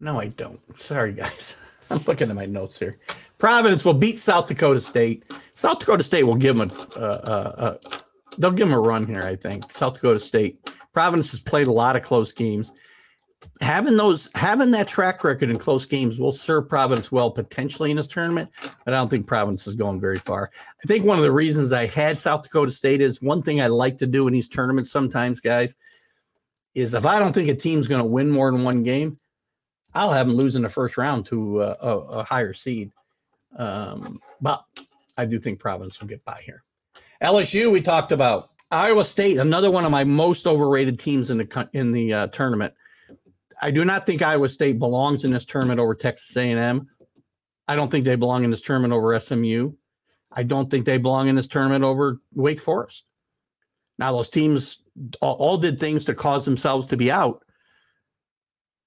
No, I don't. Sorry, guys. I'm looking at my notes here. Providence will beat South Dakota State. South Dakota State will give them a, uh, uh, they'll give them a run here. I think South Dakota State Providence has played a lot of close games. Having those, having that track record in close games will serve Providence well potentially in this tournament, but I don't think Providence is going very far. I think one of the reasons I had South Dakota State is one thing I like to do in these tournaments sometimes, guys, is if I don't think a team's going to win more than one game, I'll have them lose in the first round to a, a, a higher seed. Um, but I do think Providence will get by here. LSU, we talked about Iowa State, another one of my most overrated teams in the in the uh, tournament. I do not think Iowa State belongs in this tournament over Texas A&M. I don't think they belong in this tournament over SMU. I don't think they belong in this tournament over Wake Forest. Now those teams all, did things to cause themselves to be out,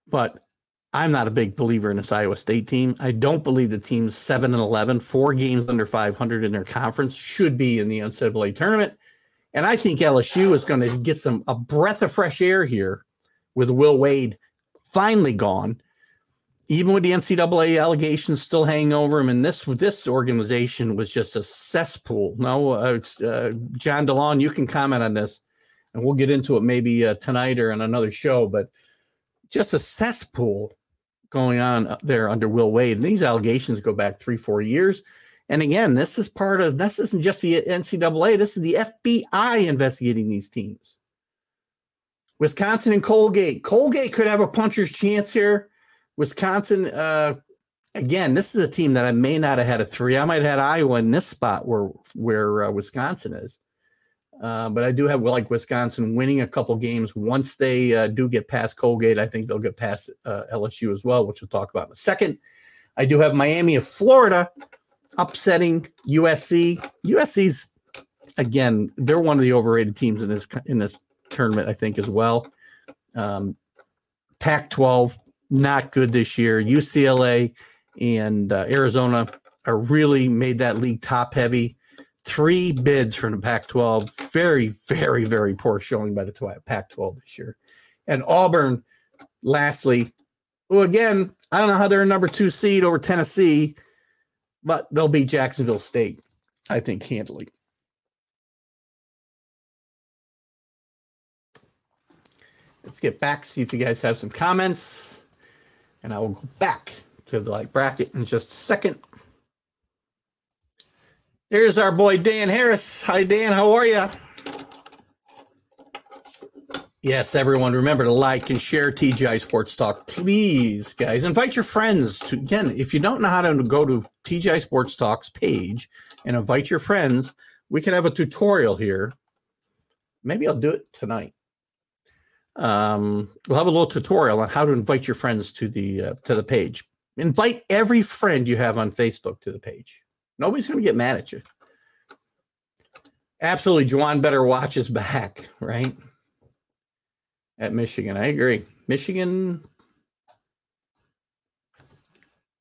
but I'm not a big believer in this Iowa State team. I don't believe the team's seven and 11, four games under 500 in their conference, should be in the NCAA tournament. And I think LSU is going to get some a breath of fresh air here with Will Wade finally gone, even with the NCAA allegations still hanging over him. And this this organization was just a cesspool. No, uh, uh, John DeLon, you can comment on this, and we'll get into it maybe uh, tonight or in another show. But just a cesspool going on there under Will Wade. And these allegations go back three, four years. And again, this is part of this isn't just the NCAA, this is the FBI investigating these teams. Wisconsin and Colgate. Colgate could have a puncher's chance here. Wisconsin, uh, again, this is a team that I may not have had a three. I might have had Iowa in this spot where where uh, Wisconsin is. Uh, but I do have like Wisconsin winning a couple games once they uh, do get past Colgate. I think they'll get past uh, LSU as well, which we'll talk about in a second. I do have Miami of Florida upsetting USC. USC's again, they're one of the overrated teams in this in this tournament, I think, as well. Um, Pac-12 not good this year. UCLA and uh, Arizona are really made that league top heavy three bids from the Pac 12. Very, very, very poor showing by the Pac 12 this year. And Auburn, lastly, well, again, I don't know how they're a number two seed over Tennessee, but they'll beat Jacksonville State, I think, handily. Let's get back, see if you guys have some comments. And I will go back to the like bracket in just a second. There's our boy Dan Harris. Hi, Dan. How are you? Yes, everyone, remember to like and share TGI Sports Talk. Please, guys, invite your friends to, again, if you don't know how to go to TGI Sports Talk's page and invite your friends, we can have a tutorial here. Maybe I'll do it tonight. Um, we'll have a little tutorial on how to invite your friends to the uh, to the page. Invite every friend you have on Facebook to the page. Nobody's going to get mad at you. Absolutely, Juwan better watch his back, right? At Michigan, I agree. Michigan,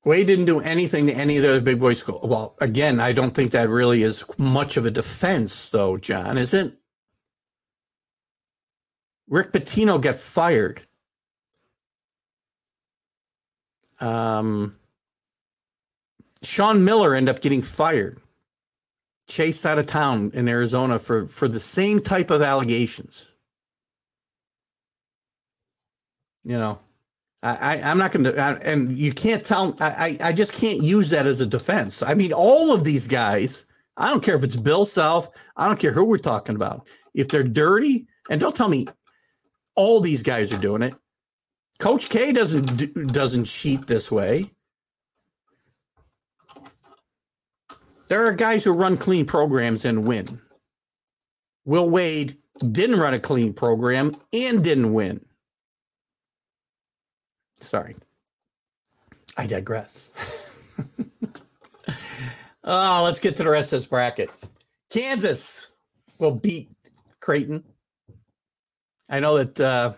Wade didn't do anything to any of the other big boy school. Well, again, I don't think that really is much of a defense, though, John, is it? Rick Pitino got fired. Um, Sean Miller end up getting fired, chased out of town in Arizona for, for the same type of allegations. You know, I, I am not going to, and you can't tell. I I just can't use that as a defense. I mean, all of these guys. I don't care if it's Bill Self. I don't care who we're talking about. If they're dirty, and don't tell me all these guys are doing it. Coach K doesn't doesn't cheat this way. There are guys who run clean programs and win. Will Wade didn't run a clean program and didn't win. Sorry. I digress. oh, let's get to the rest of this bracket. Kansas will beat Creighton. I know that uh,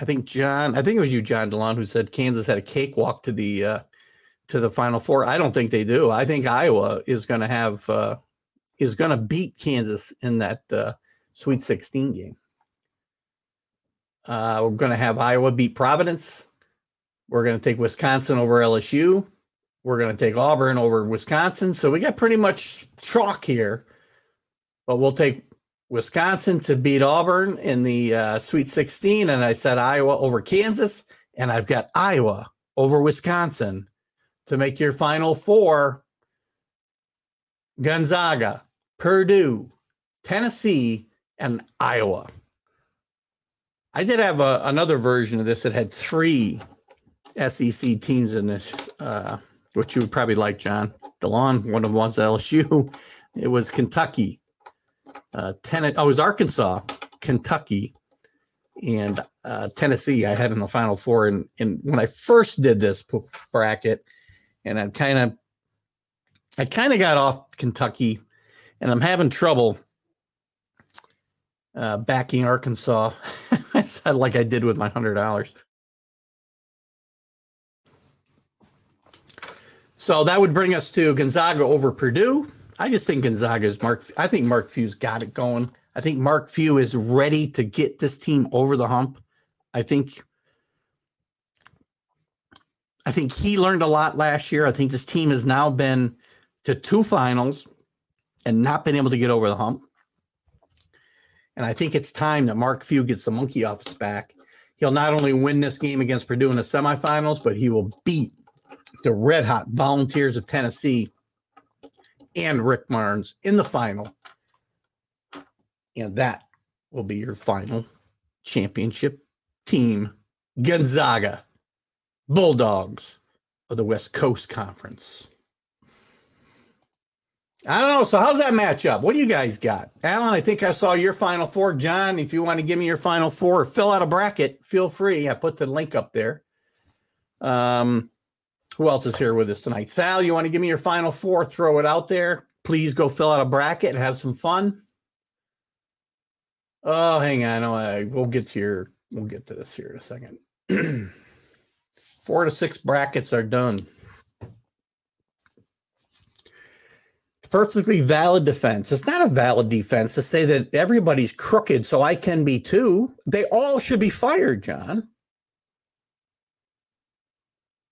I think John, I think it was you, John DeLon, who said Kansas had a cakewalk to the uh, to the Final Four. I don't think they do. I think Iowa is going to have uh, is going to beat Kansas in that uh, Sweet 16 game. Uh, we're going to have Iowa beat Providence. We're going to take Wisconsin over LSU. We're going to take Auburn over Wisconsin. So we got pretty much chalk here, but we'll take Wisconsin to beat Auburn in the uh, Sweet 16. And I said Iowa over Kansas. And I've got Iowa over Wisconsin to make your final four Gonzaga, Purdue, Tennessee, and Iowa. I did have a, another version of this that had three SEC teams in this, uh, which you would probably like, John. DeLon, one of the ones at LSU. It was Kentucky. Uh, it was Arkansas, Kentucky, and uh, Tennessee. I had in the final four. And, and when I first did this bracket, and I kind of I kind of got off Kentucky, and I'm having trouble uh, backing Arkansas. like I did with my hundred dollars. So that would bring us to Gonzaga over Purdue. I just think Gonzaga is Mark. I think Mark Few's got it going. I think Mark Few is ready to get this team over the hump. I think I think he learned a lot last year. I think this team has now been to two finals and not been able to get over the hump. And I think it's time that Mark Few gets the monkey off his back. He'll not only win this game against Purdue in the semifinals, but he will beat the red hot volunteers of Tennessee and Rick Barnes in the final. And that will be your final championship team, Gonzaga Bulldogs of the West Coast Conference. I don't know. So how's that match up? What do you guys got? Alan, I think I saw your final four. John, if you want to give me your final four fill out a bracket, feel free. I put the link up there. Um, who else is here with us tonight? Sal, you want to give me your final four? Throw it out there. Please go fill out a bracket and have some fun. Oh, hang on. We'll get to your we'll get to this here in a second. Four to six brackets are done. Perfectly valid defense. It's not a valid defense to say that everybody's crooked, so I can be too. They all should be fired, John.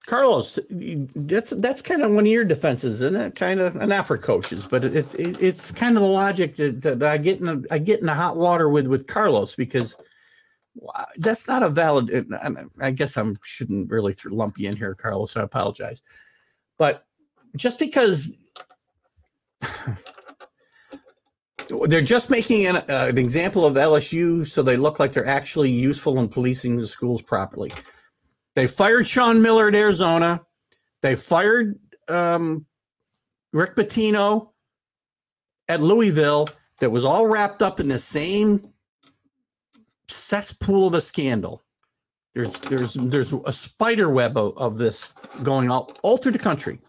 Carlos, that's that's kind of one of your defenses, isn't it? Kind of, not for coaches, but it, it it's kind of the logic that, that, I get in the, I get in the hot water with with Carlos because that's not a valid. I guess I shouldn't really lump you in here, Carlos. I apologize, but just because they're just making an, uh, an example of LSU, so they look like they're actually useful in policing the schools properly. They fired Sean Miller at Arizona. They fired um, Rick Pitino at Louisville. That was all wrapped up in the same cesspool of a scandal. There's there's there's a spider web of, of this going all, all through the country.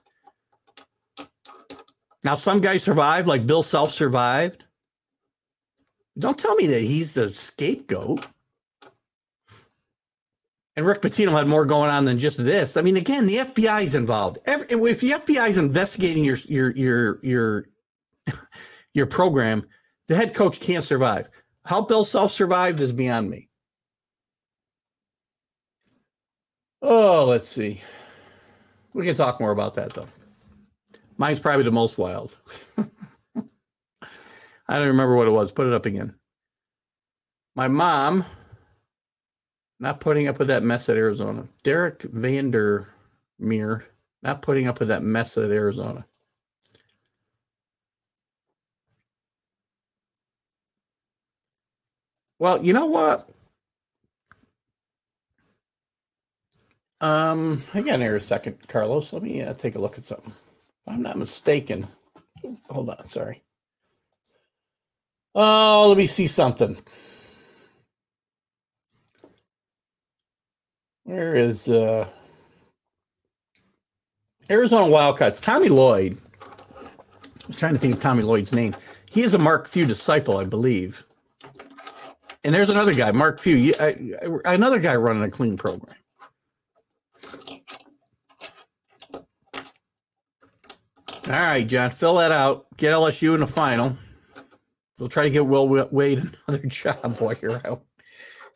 Now some guys survived, like Bill Self survived. Don't tell me that he's the scapegoat and Rick Pitino had more going on than just this. I mean, again, the FBI is involved. Every, if the FBI is investigating your your your your your program, the head coach can't survive. How Bill Self survived is beyond me. Oh, let's see. We can talk more about that though. Mine's probably the most wild. I don't remember what it was. Put it up again. My mom not putting up with that mess at Arizona. Derek Vandermeer not putting up with that mess at Arizona. Well, you know what? Um, hang on here a second, Carlos. Let me uh, take a look at something. If I'm not mistaken, hold on. Sorry. Oh, let me see something. Where is uh, Arizona Wildcats? Tommy Lloyd. I was trying to think of Tommy Lloyd's name. He is a Mark Few disciple, I believe. And there's another guy, Mark Few, another guy running a clean program. All right, John, fill that out. Get LSU in the final. We'll try to get Will Wade another job while you're out.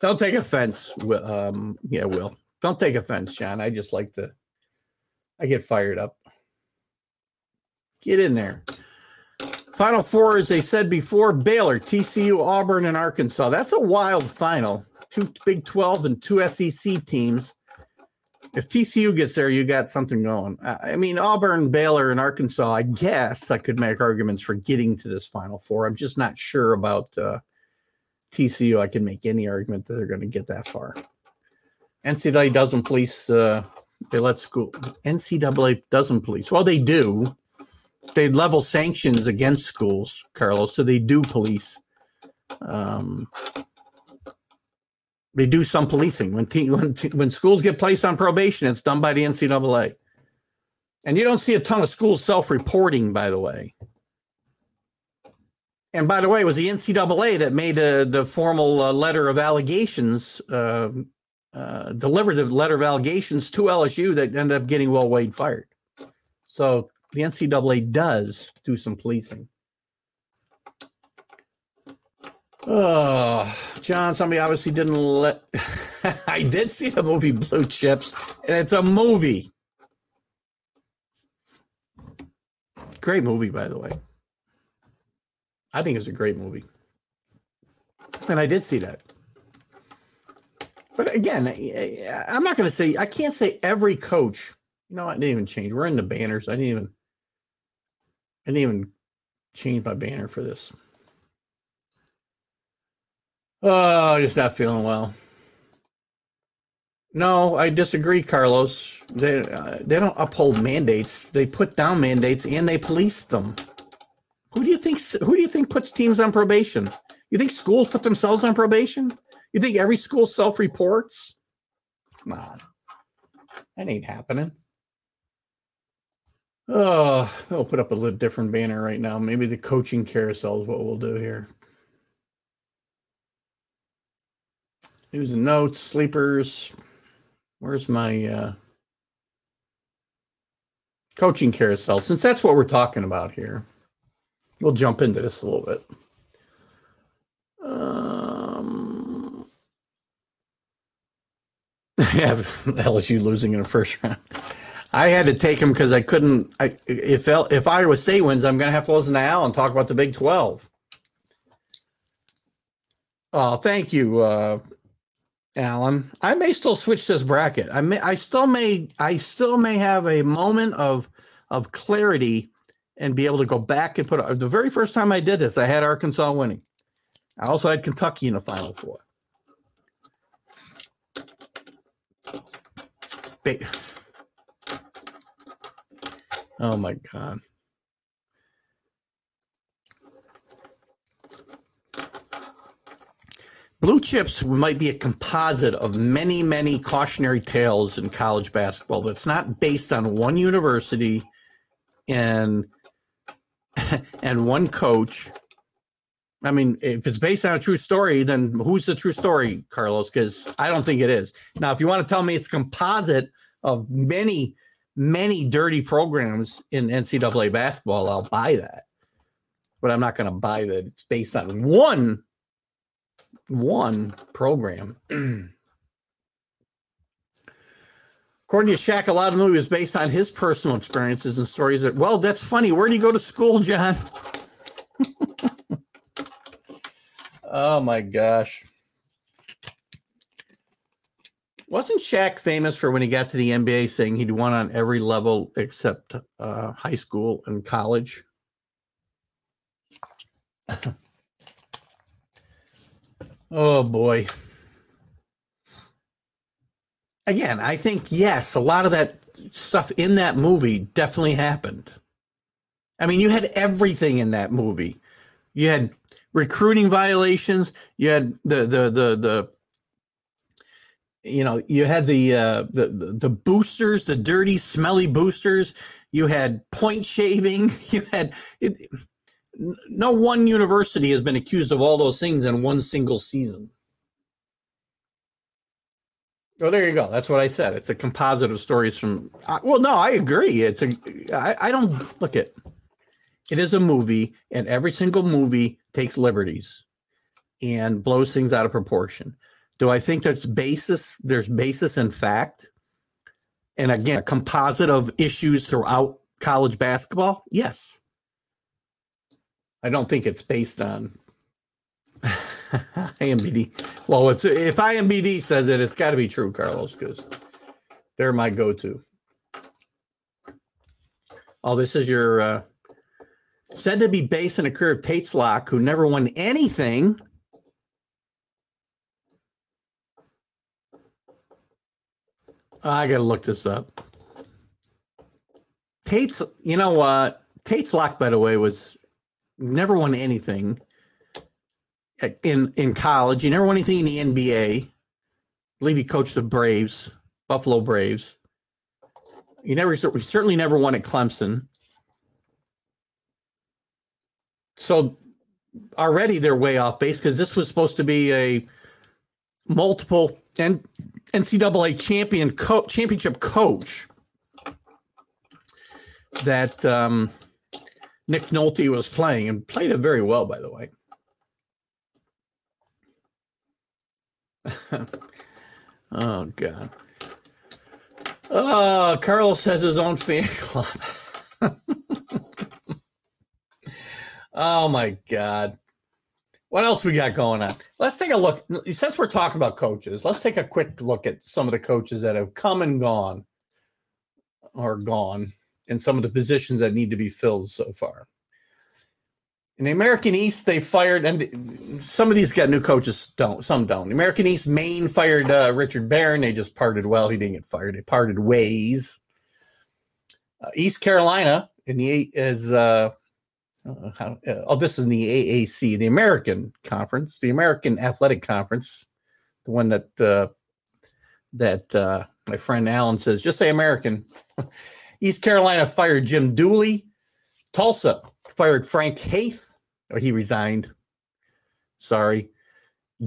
Don't take offense. Um, yeah, Will. Don't take offense, John. I just like to. I get fired up. Get in there. Final four, as they said before, Baylor, TCU, Auburn, and Arkansas. That's a wild final. Two Big 12 and two SEC teams. If TCU gets there, you got something going. I mean, Auburn, Baylor, and Arkansas, I guess I could make arguments for getting to this Final Four. I'm just not sure about uh, TCU, I can make any argument that they're going to get that far. NCAA doesn't police. Uh, they let school. NCAA doesn't police. Well, they do. They level sanctions against schools, Carlos. So they do police. Um, they do some policing when, te- when when schools get placed on probation. It's done by the NCAA, and you don't see a ton of schools self-reporting. By the way, and by the way, it was the NCAA that made the formal uh, letter of allegations, uh, uh, delivered the letter of allegations to LSU that ended up getting Will Wade fired. So the NCAA does do some policing. Oh, John, somebody obviously didn't let. I did see the movie Blue Chips, and it's a movie. Great movie, by the way. I think it's a great movie. And I did see that. But again, I'm not going to say, I can't say every coach, you know, I didn't even change. We're in the banners. I didn't even, I didn't even change my banner for this. Oh, just not feeling well. No, I disagree, Carlos. They uh, they don't uphold mandates. They put down mandates and they police them. Who do you think? Who do you think puts teams on probation? You think schools put themselves on probation? You think every school self reports? Come on, that ain't happening. Oh, I'll put up a little different banner right now. Maybe the coaching carousel is what we'll do here. News and notes, sleepers. Where's my uh, coaching carousel? Since that's what we're talking about here, we'll jump into this a little bit. Um, have LSU losing in the first round. I had to take him because I couldn't. I, if L, if Iowa State wins, I'm going to have to listen to Al and talk about the Big Twelve. Oh, thank you, uh, Alan. I may still switch this bracket. I may. I still may. I still may have a moment of of clarity and be able to go back and put. The very first time I did this, I had Arkansas winning. I also had Kentucky in the Final Four. Oh my God. Blue chips might be a composite of many, many cautionary tales in college basketball, but it's not based on one university and and one coach I mean, if it's based on a true story, then who's the true story, Carlos? Because I don't think it is. Now, if you want to tell me it's composite of many, many dirty programs in NCAA basketball, I'll buy that. But I'm not going to buy that it's based on one, one program. According to Shaq, a lot of the movie was based on his personal experiences and stories. That, well, that's funny. Where do you go to school, John? Oh my gosh. Wasn't Shaq famous for when he got to the NBA saying he'd won on every level except uh, high school and college? oh boy. Again, I think, yes, a lot of that stuff in that movie definitely happened. I mean, you had everything in that movie. You had recruiting violations. You had the the the the you know you had the uh the, the, boosters the dirty smelly boosters you had point shaving you had it, no one university has been accused of all those things in one single season oh there you go that's what i said it's a composite of stories from uh, well no i agree it's a i, I don't look at it is a movie and every single movie takes liberties and blows things out of proportion. Do I think there's basis? There's basis in fact, and again, a composite of issues throughout college basketball. Yes, I don't think it's based on IMBD. Well, it's if IMBD says it, it's got to be true, Carlos, because they're my go-to. Oh, this is your uh, said to be based on a career of Tates Locke, who never won anything. I got to look this up. Tates, you know what? Tates Locke, by the way, was never won anything in in college. He never won anything in the NBA. I believe he coached the Braves, Buffalo Braves. He never, he certainly never won at Clemson. So already they're way off base because this was supposed to be a multiple N- NCAA champion co- championship coach. that um, Nick Nolte was playing and played it very well, by the way. oh God. Oh, Carlos has his own fan club. oh my God. What else we got going on? Let's take a look. Since we're talking about coaches, let's take a quick look at some of the coaches that have come and gone or gone and some of the positions that need to be filled so far. In the American East, they fired, and some of these got new coaches. Don't some don't. American East, Maine fired uh, Richard Barron. They just parted well. He didn't get fired. They parted ways. Uh, East Carolina in the is uh, uh, how, uh, oh, this is in the AAC, the American Conference, the American Athletic Conference, the one that uh, that my friend Alan says. Just say American. East Carolina fired Jim Dooley. Tulsa fired Frank Haith or he resigned. Sorry.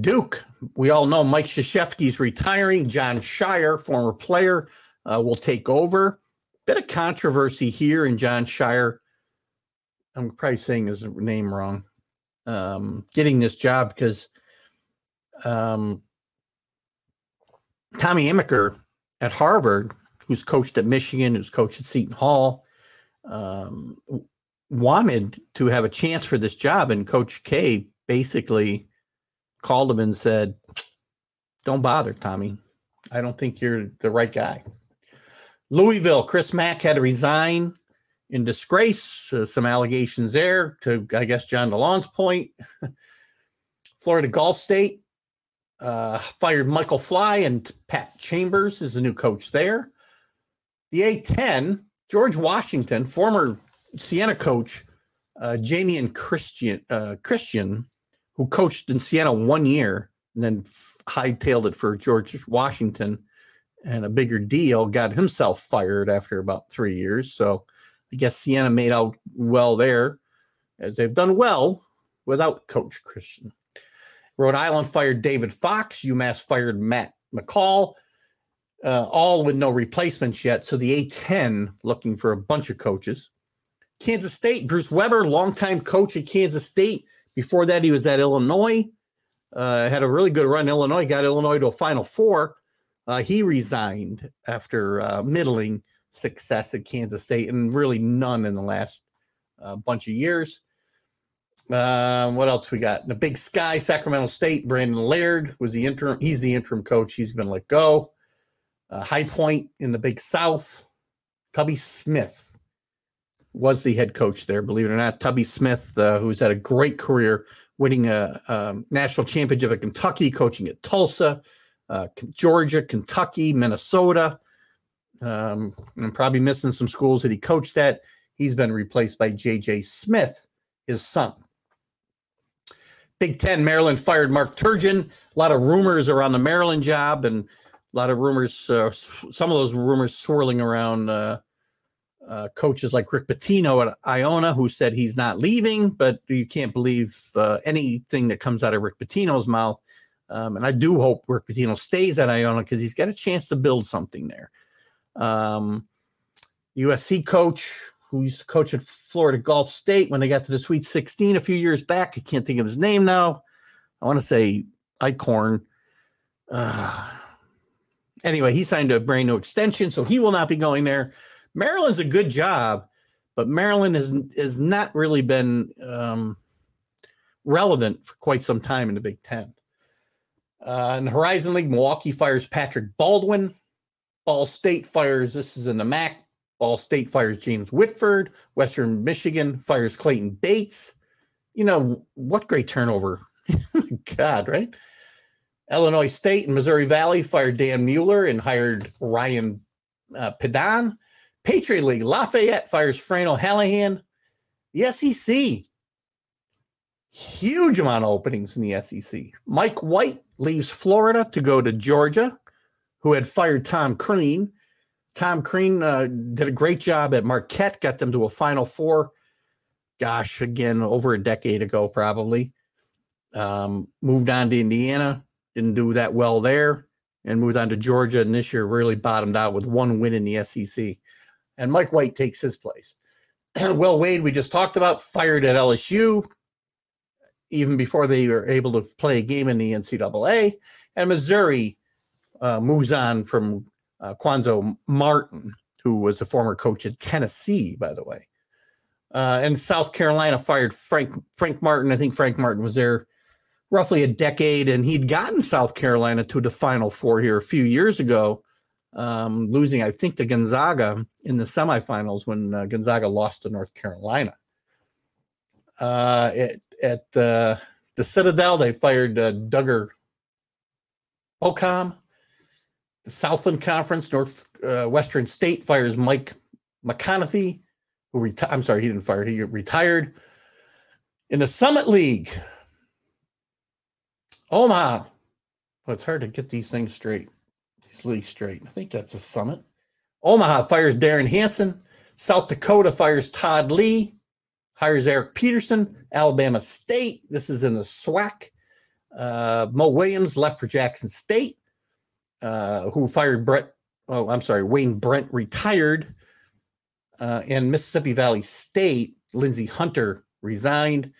Duke, we all know Mike Krzyzewski's retiring. Jon Scheyer, former player, uh, will take over. Bit of controversy here in Jon Scheyer. I'm probably saying his name wrong. Um, getting this job because um, Tommy Amaker at Harvard, who's coached at Michigan, who's coached at Seton Hall, um, wanted to have a chance for this job, and Coach K basically called him and said, "Don't bother, Tommy. I don't think you're the right guy." Louisville, Chris Mack had to resign in disgrace. Uh, some allegations there. To I guess John DeLon's point. Florida Gulf State uh, fired Michael Fly and Pat Chambers is the new coach there. The A10, George Washington, former Siena coach uh, Jamion Christian uh, Christian, who coached in Siena one year and then hightailed it for George Washington and a bigger deal, got himself fired after about three years. So I guess Siena made out well there, as they've done well without Coach Christian. Rhode Island fired David Fox. UMass fired Matt McCall. Uh, all with no replacements yet. So the A10 looking for a bunch of coaches. Kansas State, Bruce Weber, longtime coach at Kansas State. Before that, he was at Illinois. Uh, had a really good run. Illinois got Illinois to a Final Four. Uh, he resigned after uh, middling success at Kansas State and really none in the last uh, bunch of years. Um, what else we got? In The Big Sky, Sacramento State. Brandon Laird was the interim. He's the interim coach. He's been let go. Uh, High Point in the Big South. Tubby Smith was the head coach there, believe it or not. Tubby Smith, uh, who's had a great career, winning a, a, national championship at Kentucky, coaching at Tulsa, uh, Georgia, Kentucky, Minnesota. Um, I'm probably missing some schools that he coached at. He's been replaced by J.J. Smith, his son. Big Ten, Maryland fired Mark Turgeon. A lot of rumors around the Maryland job, and a lot of rumors. Uh, some of those rumors swirling around uh, coaches like Rick Pitino at Iona who said he's not leaving, but you can't believe uh, anything that comes out of Rick Pitino's mouth. Um, and I do hope Rick Pitino stays at Iona because he's got a chance to build something there. Um, USC coach who used to coach at Florida Gulf State when they got to the Sweet 16 a few years back. I can't think of his name now. I want to say Icorn. Uh, anyway, he signed a brand new extension, so he will not be going there. Maryland's a good job, but Maryland has has not really been um, relevant for quite some time in the Big Ten. Uh, in the Horizon League, Milwaukee fires Patrick Baldwin. Ball State fires, this is in the MAC. Ball State fires James Whitford. Western Michigan fires Clayton Bates. You know, what great turnover. God, right? Illinois State and Missouri Valley fired Dan Muller and hired Ryan uh, Pedon. Patriot League, Lafayette fires Fran O'Hallahan. The SEC, huge amount of openings in the SEC. Mike White leaves Florida to go to Georgia, who had fired Tom Crean. Tom Crean uh, did a great job at Marquette, got them to a Final Four. Gosh, again, over a decade ago, probably. Um, moved on to Indiana, didn't do that well there, and moved on to Georgia. And this year really bottomed out with one win in the SEC and Mike White takes his place. Will Wade, we just talked about, fired at LSU even before they were able to play a game in the NCAA. And Missouri uh, moves on from uh, Cuonzo Martin, who was a former coach at Tennessee, by the way. Uh, and South Carolina fired Frank Frank Martin. I think Frank Martin was there roughly a decade, and he'd gotten South Carolina to the Final Four here a few years ago, um, losing, I think, to Gonzaga in the semifinals when uh, Gonzaga lost to North Carolina. Uh, at at uh, the Citadel, they fired uh, Duggar Baucom. The Southland Conference, North uh, Western State fires Mike McConaughey, who retired. I'm sorry, he didn't fire. He retired. In the Summit League, Omaha. Well, it's hard to get these things straight, these straight. I think that's a Summit. Omaha fires Derrin Hansen. South Dakota fires Todd Lee hires Eric Peterson, Alabama State. This is in the SWAC. Uh, Mo Williams left for Jackson State, uh, who fired Brett. Oh, I'm sorry, Wayne Brent retired. Uh, and Mississippi Valley State, Lindsey Hunter resigned,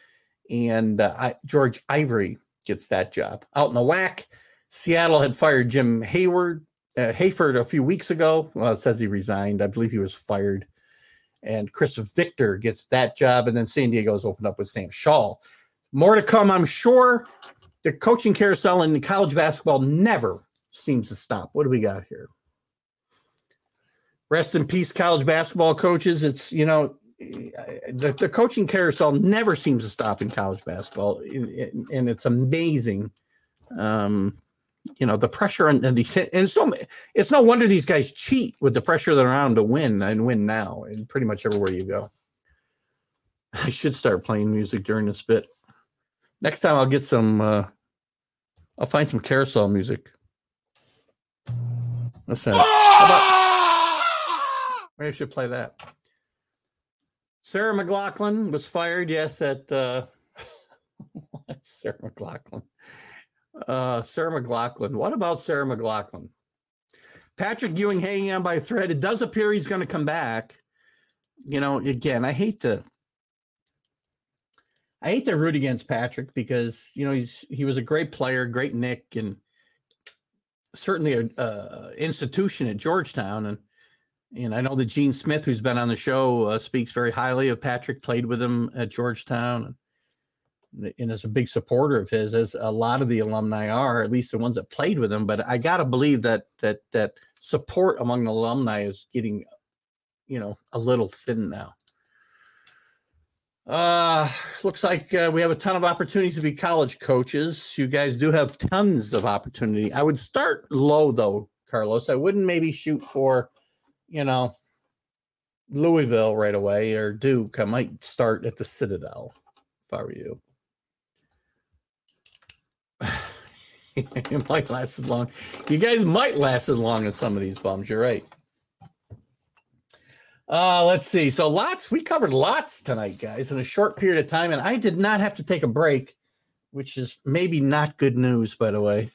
and uh, I, George Ivory gets that job. Out in the WAC, Seattle had fired Jim Hayward, uh, Hayford a few weeks ago. Well, says he resigned. I believe he was fired and Chris Victor gets that job, and then San Diego's opened up with Sam Shaw. More to come, I'm sure. The coaching carousel in college basketball never seems to stop. What do we got here? Rest in peace, college basketball coaches. It's you know the, the coaching carousel never seems to stop in college basketball, and it's amazing. Um, you know the pressure and, and, the, and so it's no wonder these guys cheat with the pressure they're on to win and win now and pretty much everywhere you go. I should start playing music during this bit. Next time I'll get some. Uh, I'll find some carousel music. Listen, about, maybe I should play that. Sarah McLaughlin was fired. Yes, at uh, Sarah McLachlan. Uh, Sarah McLaughlin. What about Sarah McLaughlin? Patrick Ewing hanging on by a thread. It does appear he's going to come back. You know, again, I hate to. I hate to root against Patrick because you know he's he was a great player, great Knick, and certainly a uh, institution at Georgetown. And and I know that Gene Smith, who's been on the show, uh, speaks very highly of Patrick. Played with him at Georgetown. And, is a big supporter of his, as a lot of the alumni are, at least the ones that played with him. But I got to believe that that that support among the alumni is getting, you know, a little thin now. Uh, looks like uh, we have a ton of opportunities to be college coaches. You guys do have tons of opportunity. I would start low though, Carlos. I wouldn't maybe shoot for, you know, Louisville right away or Duke. I might start at the Citadel if I were you. it might last as long. You guys might last as long as some of these bums. You're right. Uh, let's see. So lots, we covered lots tonight, guys, in a short period of time, and I did not have to take a break, which is maybe not good news, by the way.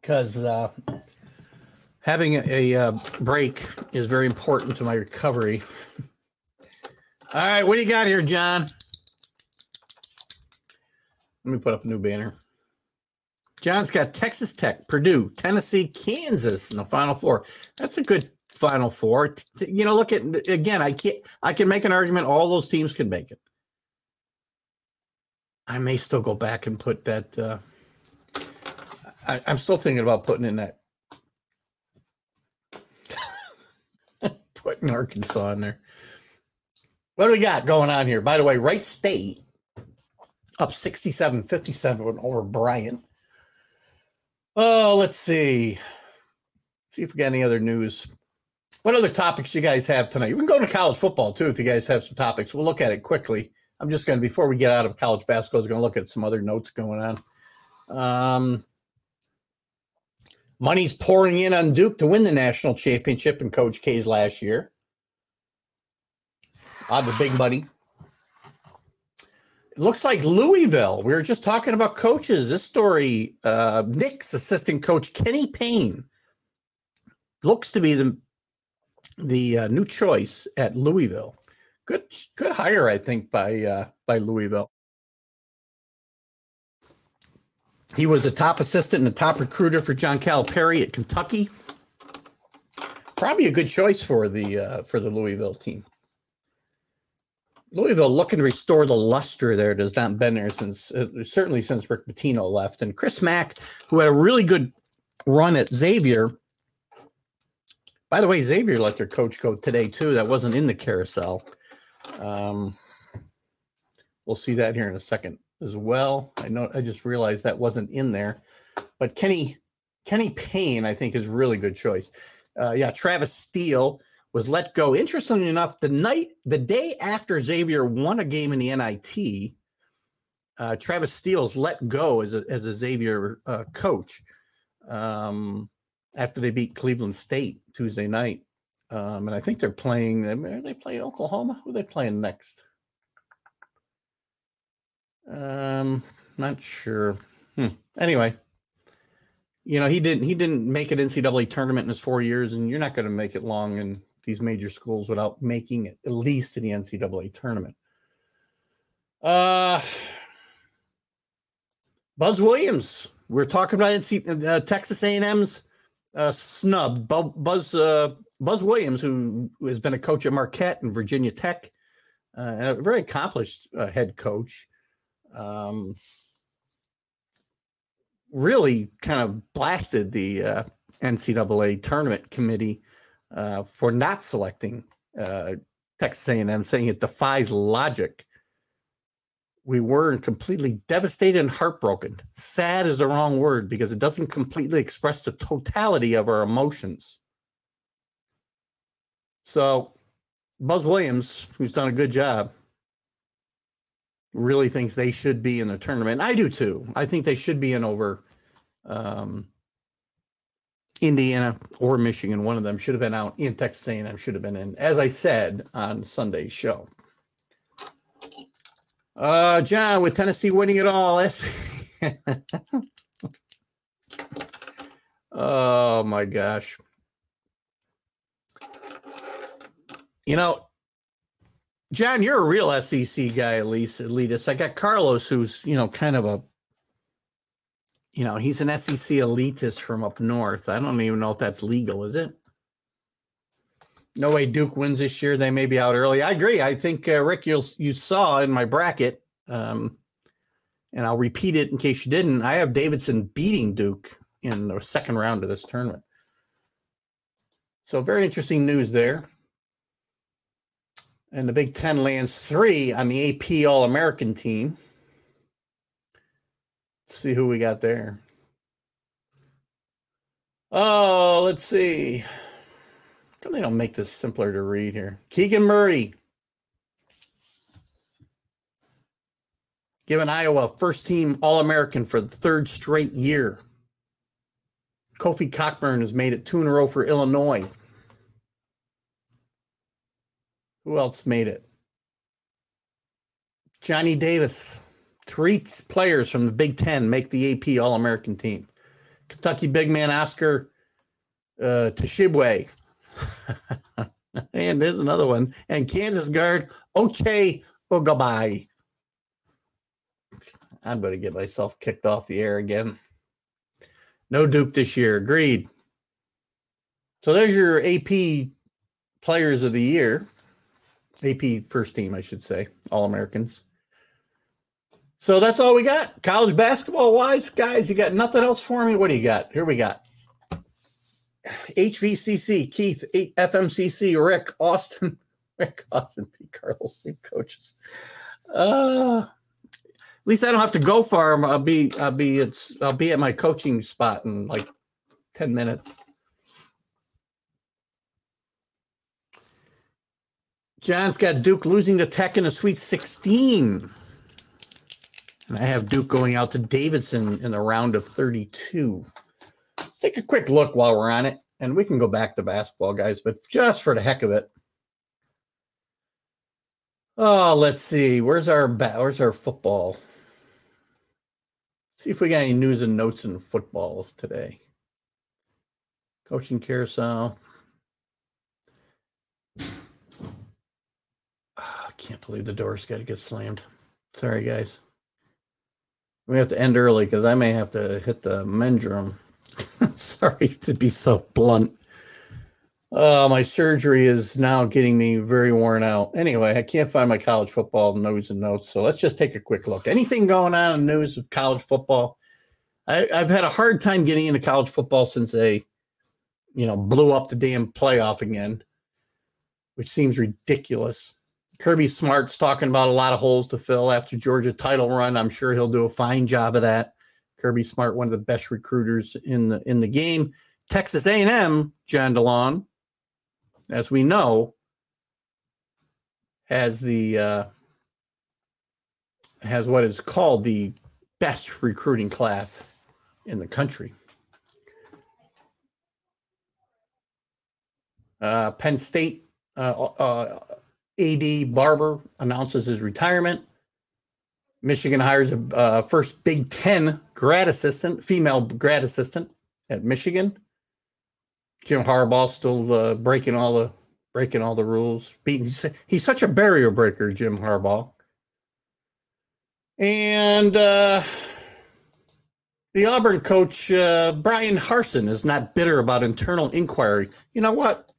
Because uh, having a, a uh, break is very important to my recovery. All right, what do you got here, John? Let me put up a new banner. John's got Texas Tech, Purdue, Tennessee, Kansas in the Final Four. That's a good Final Four. You know, look at again. I can't. I can make an argument. All those teams can make it. I may still go back and put that. Uh, I, I'm still thinking about putting in that. putting Arkansas in there. What do we got going on here? By the way, Wright State up 67 57 over Bryant. Oh, let's see. See if we got any other news. What other topics you guys have tonight? We can go to college football too if you guys have some topics. We'll look at it quickly. I'm just going to, before we get out of college basketball, I was going to look at some other notes going on. Um, money's pouring in on Duke to win the national championship in Coach K's last year. On the big money. It looks like Louisville. We were just talking about coaches. This story, uh, Knicks assistant coach Kenny Payne looks to be the the uh, new choice at Louisville. Good, good hire, I think, by uh, by Louisville. He was the top assistant and the top recruiter for John Calipari at Kentucky. Probably a good choice for the uh, for the Louisville team. Louisville looking to restore the luster there has not been there since uh, certainly since Rick Pitino left, and Chris Mack, who had a really good run at Xavier. By the way, Xavier let their coach go today too. That wasn't in the carousel. Um, we'll see that here in a second as well. I know I just realized that wasn't in there, but Kenny Kenny Payne I think is really good choice. Uh, yeah, Travis Steele was let go. Interestingly enough, the night the day after Xavier won a game in the NIT, uh, Travis Steele's let go as a as a Xavier uh, coach um, after they beat Cleveland State Tuesday night. Um, and I think they're playing. Are they playing Oklahoma? Who are they playing next? Um, not sure. Hmm. Anyway, you know he didn't he didn't make an NCAA tournament in his four years, and you're not going to make it long in these major schools without making it at least to the NCAA tournament. Uh, Buzz Williams. We're talking about NC, uh, Texas A&M's uh, snub. Buzz uh, Buzz Williams, who has been a coach at Marquette and Virginia Tech, uh, and a very accomplished uh, head coach um, really kind of blasted the uh, NCAA tournament committee uh, for not selecting uh, Texas A&M, saying it defies logic. We were completely devastated and heartbroken. Sad is the wrong word because it doesn't completely express the totality of our emotions. So, Buzz Williams, who's done a good job, really thinks they should be in the tournament. I do too. I think they should be in over um, Indiana or Michigan. One of them should have been out in Texas A&M. Should have been in, as I said on Sunday's show. Uh, John with Tennessee winning it all. oh my gosh. You know, John, you're a real SEC guy, at least elitist. I got Carlos, who's you know kind of a, you know, he's an SEC elitist from up north. I don't even know if that's legal, is it? No way Duke wins this year. They may be out early. I agree. I think uh, Rick, you you saw in my bracket, um, and I'll repeat it in case you didn't. I have Davidson beating Duke in the second round of this tournament. So very interesting news there and the Big Ten lands three on the AP All American team. Let's see who we got there. Oh, let's see. Come they don't make this simpler to read here? Keegan Murray. Given Iowa first team All American for the third straight year. Kofi Cockburn has made it two in a row for Illinois. Who else made it? Johnny Davis. Three players from the Big Ten make the AP All American team. Kentucky big man Oscar uh, Tshiebwe. and there's another one. And Kansas guard Ochai Agbaji. I'm going to get myself kicked off the air again. No Duke this year. Agreed. So there's your AP players of the year. AP first team, I should say, All Americans. So that's all we got. College basketball wise, guys, you got nothing else for me? What do you got? Here we got HVCC, Keith, FMCC, Rick, Austin, Rick, Austin, P. Carlos, team coaches. Uh, at least I don't have to go far. I'll be, I'll be, it's, I'll be at my coaching spot in like 10 minutes. John's got Duke losing to Tech in a Sweet 16. And I have Duke going out to Davidson in the round of 32. Let's take a quick look while we're on it. And we can go back to basketball, guys, but just for the heck of it. Oh, let's see. Where's our where's our football? See if we got any news and notes in football today. Coaching carousel. Ah, I can't believe the door's got to get slammed. Sorry, guys. We have to end early because I may have to hit the men's room. Sorry to be so blunt. Uh, my surgery is now getting me very worn out. Anyway, I can't find my college football news and notes, so let's just take a quick look. Anything going on in news of college football? I, I've had a hard time getting into college football since they, you know, blew up the damn playoff again, which seems ridiculous. Kirby Smart's talking about a lot of holes to fill after Georgia title run. I'm sure he'll do a fine job of that. Kirby Smart, one of the best recruiters in the in the game. Texas A&M, John DeLon, as we know, has the uh, has what is called the best recruiting class in the country. Uh, Penn State uh, uh, AD Barbour announces his retirement. Michigan hires a uh, first Big Ten grad assistant, female grad assistant at Michigan. Jim Harbaugh still uh, breaking all the breaking all the rules. He's such a barrier breaker, Jim Harbaugh. And uh, the Auburn coach uh, Bryan Harsin is not bitter about internal inquiry. You know what?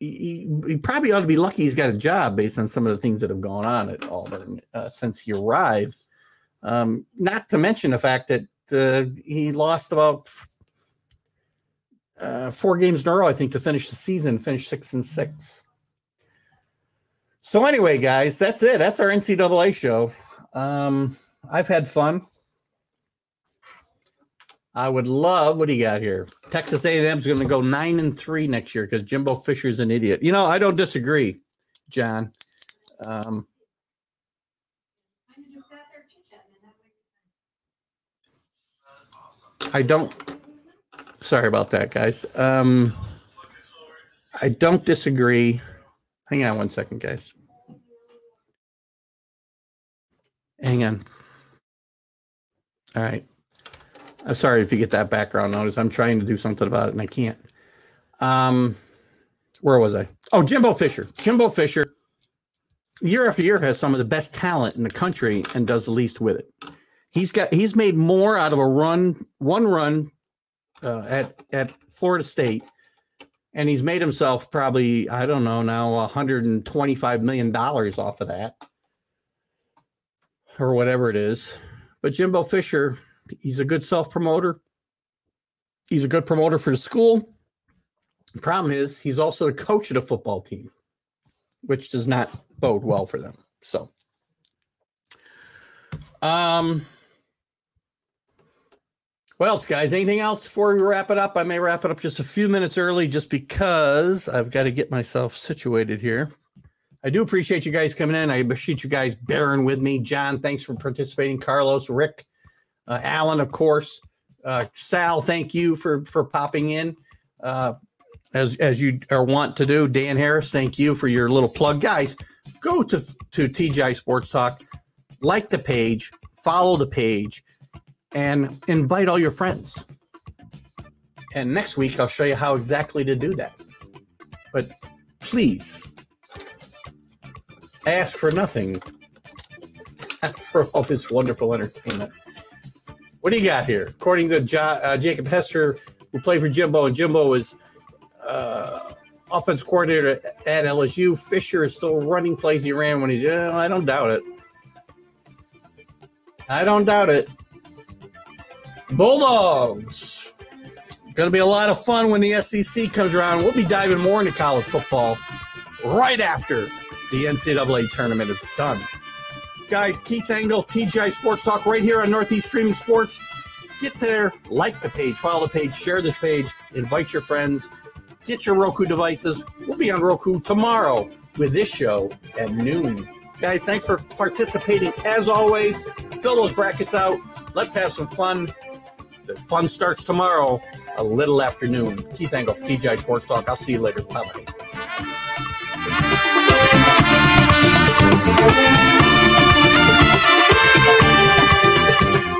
He, he, probably ought to be lucky he's got a job based on some of the things that have gone on at Auburn uh, since he arrived. Um, not to mention the fact that uh, he lost about uh, four games in a row, I think, to finish the season, finish six and six. So anyway, guys, that's it. That's our NCAA show. Um, I've had fun. I would love. What do you got here? Texas A&M is going to go nine and three next year because Jimbo Fisher's an idiot. You know, I don't disagree, John. Um, I don't. Sorry about that, guys. Um, I don't disagree. Hang on one second, guys. Hang on. All right. I'm sorry if you get that background noise. I'm trying to do something about it and I can't. Um, where was I? Oh, Jimbo Fisher. Jimbo Fisher, year after year, has some of the best talent in the country and does the least with it. He's got he's made more out of a run, one run uh, at at Florida State, and he's made himself probably I don't know now 125 million dollars off of that, or whatever it is. But Jimbo Fisher He's a good self promoter. He's a good promoter for the school. The problem is he's also a coach of the football team, which does not bode well for them. So, um, what else, guys? Anything else before we wrap it up? I may wrap it up just a few minutes early just because I've got to get myself situated here. I do appreciate you guys coming in. I appreciate you guys bearing with me. John, thanks for participating. Carlos, Rick, uh, Alan, of course. Uh, Sal, thank you for for popping in. Uh, as as you are want to do. Dan Harris, thank you for your little plug, guys. Go to to TGI Sports Talk, like the page, follow the page, and invite all your friends. And next week I'll show you how exactly to do that. But please ask for nothing for all this wonderful entertainment. What do you got here? According to uh, Jacob Hester, who played for Jimbo, and Jimbo was uh, offense coordinator at LSU. Fisher is still running plays he ran when he did. I don't doubt it. I don't doubt it. Bulldogs. Going to be a lot of fun when the SEC comes around. We'll be diving more into college football right after the NCAA tournament is done. Guys, Keith Engel, TGI Sports Talk, right here on Northeast Streaming Sports. Get there, like the page, follow the page, share this page, invite your friends, get your Roku devices. We'll be on Roku tomorrow with this show at noon. Guys, thanks for participating. As always, fill those brackets out. Let's have some fun. The fun starts tomorrow, a little afternoon. Keith Engel, TGI Sports Talk. I'll see you later. Bye bye.